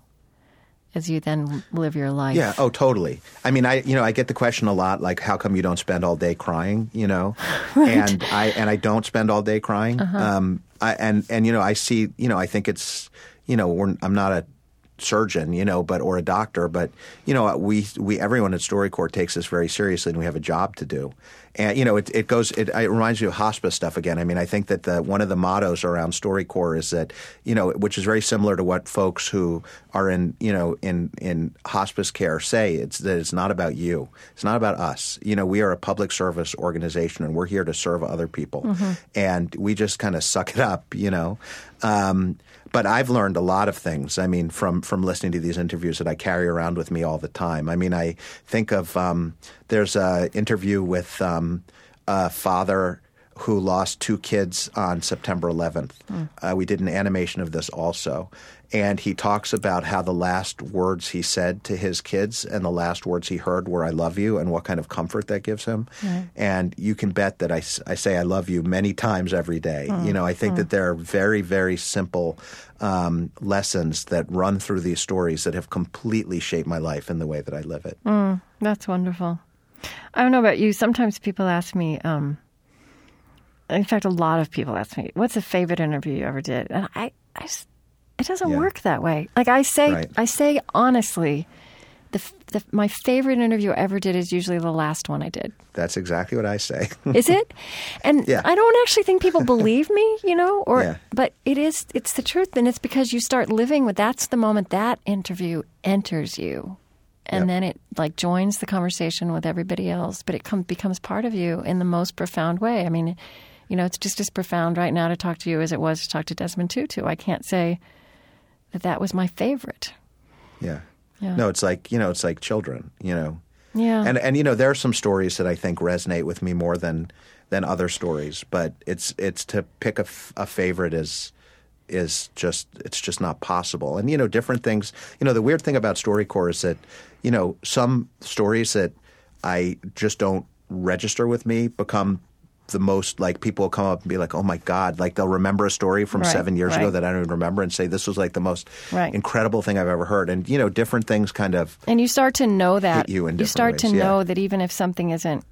as you then live your life. Yeah. Oh, totally. I mean, I you know I get the question a lot, like, how come you don't spend all day crying? You know, (laughs) and I and I don't spend all day crying. Um, I, and and you know I see you know I think it's you know we're, I'm not a surgeon, you know, but or a doctor, but you know, we we everyone at StoryCorps takes this very seriously, and we have a job to do. And you know, it, it goes. It, it reminds me of hospice stuff again. I mean, I think that the one of the mottos around StoryCorps is that you know, which is very similar to what folks who are in you know in in hospice care say. It's that it's not about you. It's not about us. You know, we are a public service organization, and we're here to serve other people, and we just kind of suck it up. You know. Um, but I've learned a lot of things. I mean, from from listening to these interviews that I carry around with me all the time. I mean, I think of um, there's a interview with um, a father who lost two kids on September 11th. Uh, we did an animation of this also. And he talks about how the last words he said to his kids and the last words he heard were, I love you, and what kind of comfort that gives him. And you can bet that I, I say, I love you many times every day. You know, I think that there are very, very simple um, lessons that run through these stories that have completely shaped my life in the way that I live it. That's wonderful. I don't know about you. Sometimes people ask me, um, in fact, a lot of people ask me, what's a favorite interview you ever did? And I, I just, it doesn't Yeah. work that way. Like I say, Right. I say honestly, the, the, my favorite interview I ever did is usually the last one I did. That's exactly what I say. (laughs) Is it? And Yeah. I don't actually think people believe me, you know, or Yeah. but it is it's the truth and it's because you start living with that's the moment that interview enters you. And Yep. then it like joins the conversation with everybody else, but it com- becomes part of you in the most profound way. I mean, you know, it's just as profound right now to talk to you as it was to talk to Desmond Tutu. I can't say that that was my favorite. Yeah. Yeah. No, it's like you know, it's like children. You know, Yeah. and and you know, there are some stories that I think resonate with me more than than other stories. But it's it's to pick a, f- a favorite is is just it's just not possible. And you know, different things. You know, the weird thing about StoryCorps is that you know some stories that I just don't register with me become the most like people will come up and be like, "Oh my god!" Like they'll remember a story from Right, seven years ago that I don't even remember, and say, "This was like the most Right. incredible thing I've ever heard." And you know, different things kind of And you start to know that you different start to yeah. know that even if something isn't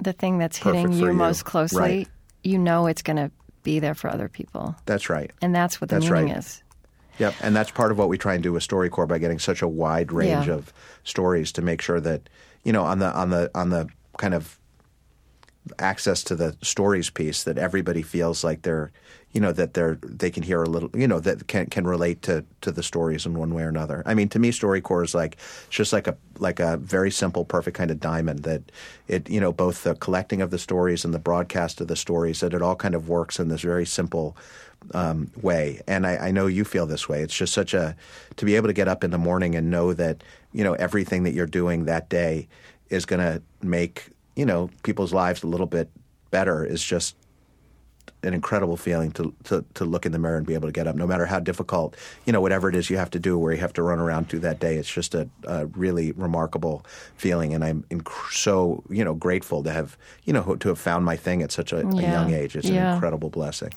the thing that's Perfect hitting you you. most closely, Right. you know it's going to be there for other people. That's right. And that's what the That's meaning right. is. Yep, and that's part of what we try and do with StoryCorps by getting such a wide range Yeah. of stories to make sure that you know on the on the on the kind of access to the stories piece that everybody feels like they're you know that they're they can hear a little you know that can can relate to to the stories in one way or another. I mean, to me, StoryCorps is like it's just like a like a very simple, perfect kind of diamond that it you know both the collecting of the stories and the broadcast of the stories that it all kind of works in this very simple um, way. And I, I know you feel this way. It's just such a to be able to get up in the morning and know that you know everything that you're doing that day is going to make you know people's lives a little bit better is just an incredible feeling to, to to look in the mirror and be able to get up, no matter how difficult, you know, whatever it is you have to do, where you have to run around through that day. It's just a, a really remarkable feeling, and I'm inc- so you know grateful to have you know to have found my thing at such a, a young age. It's Yeah. an incredible blessing.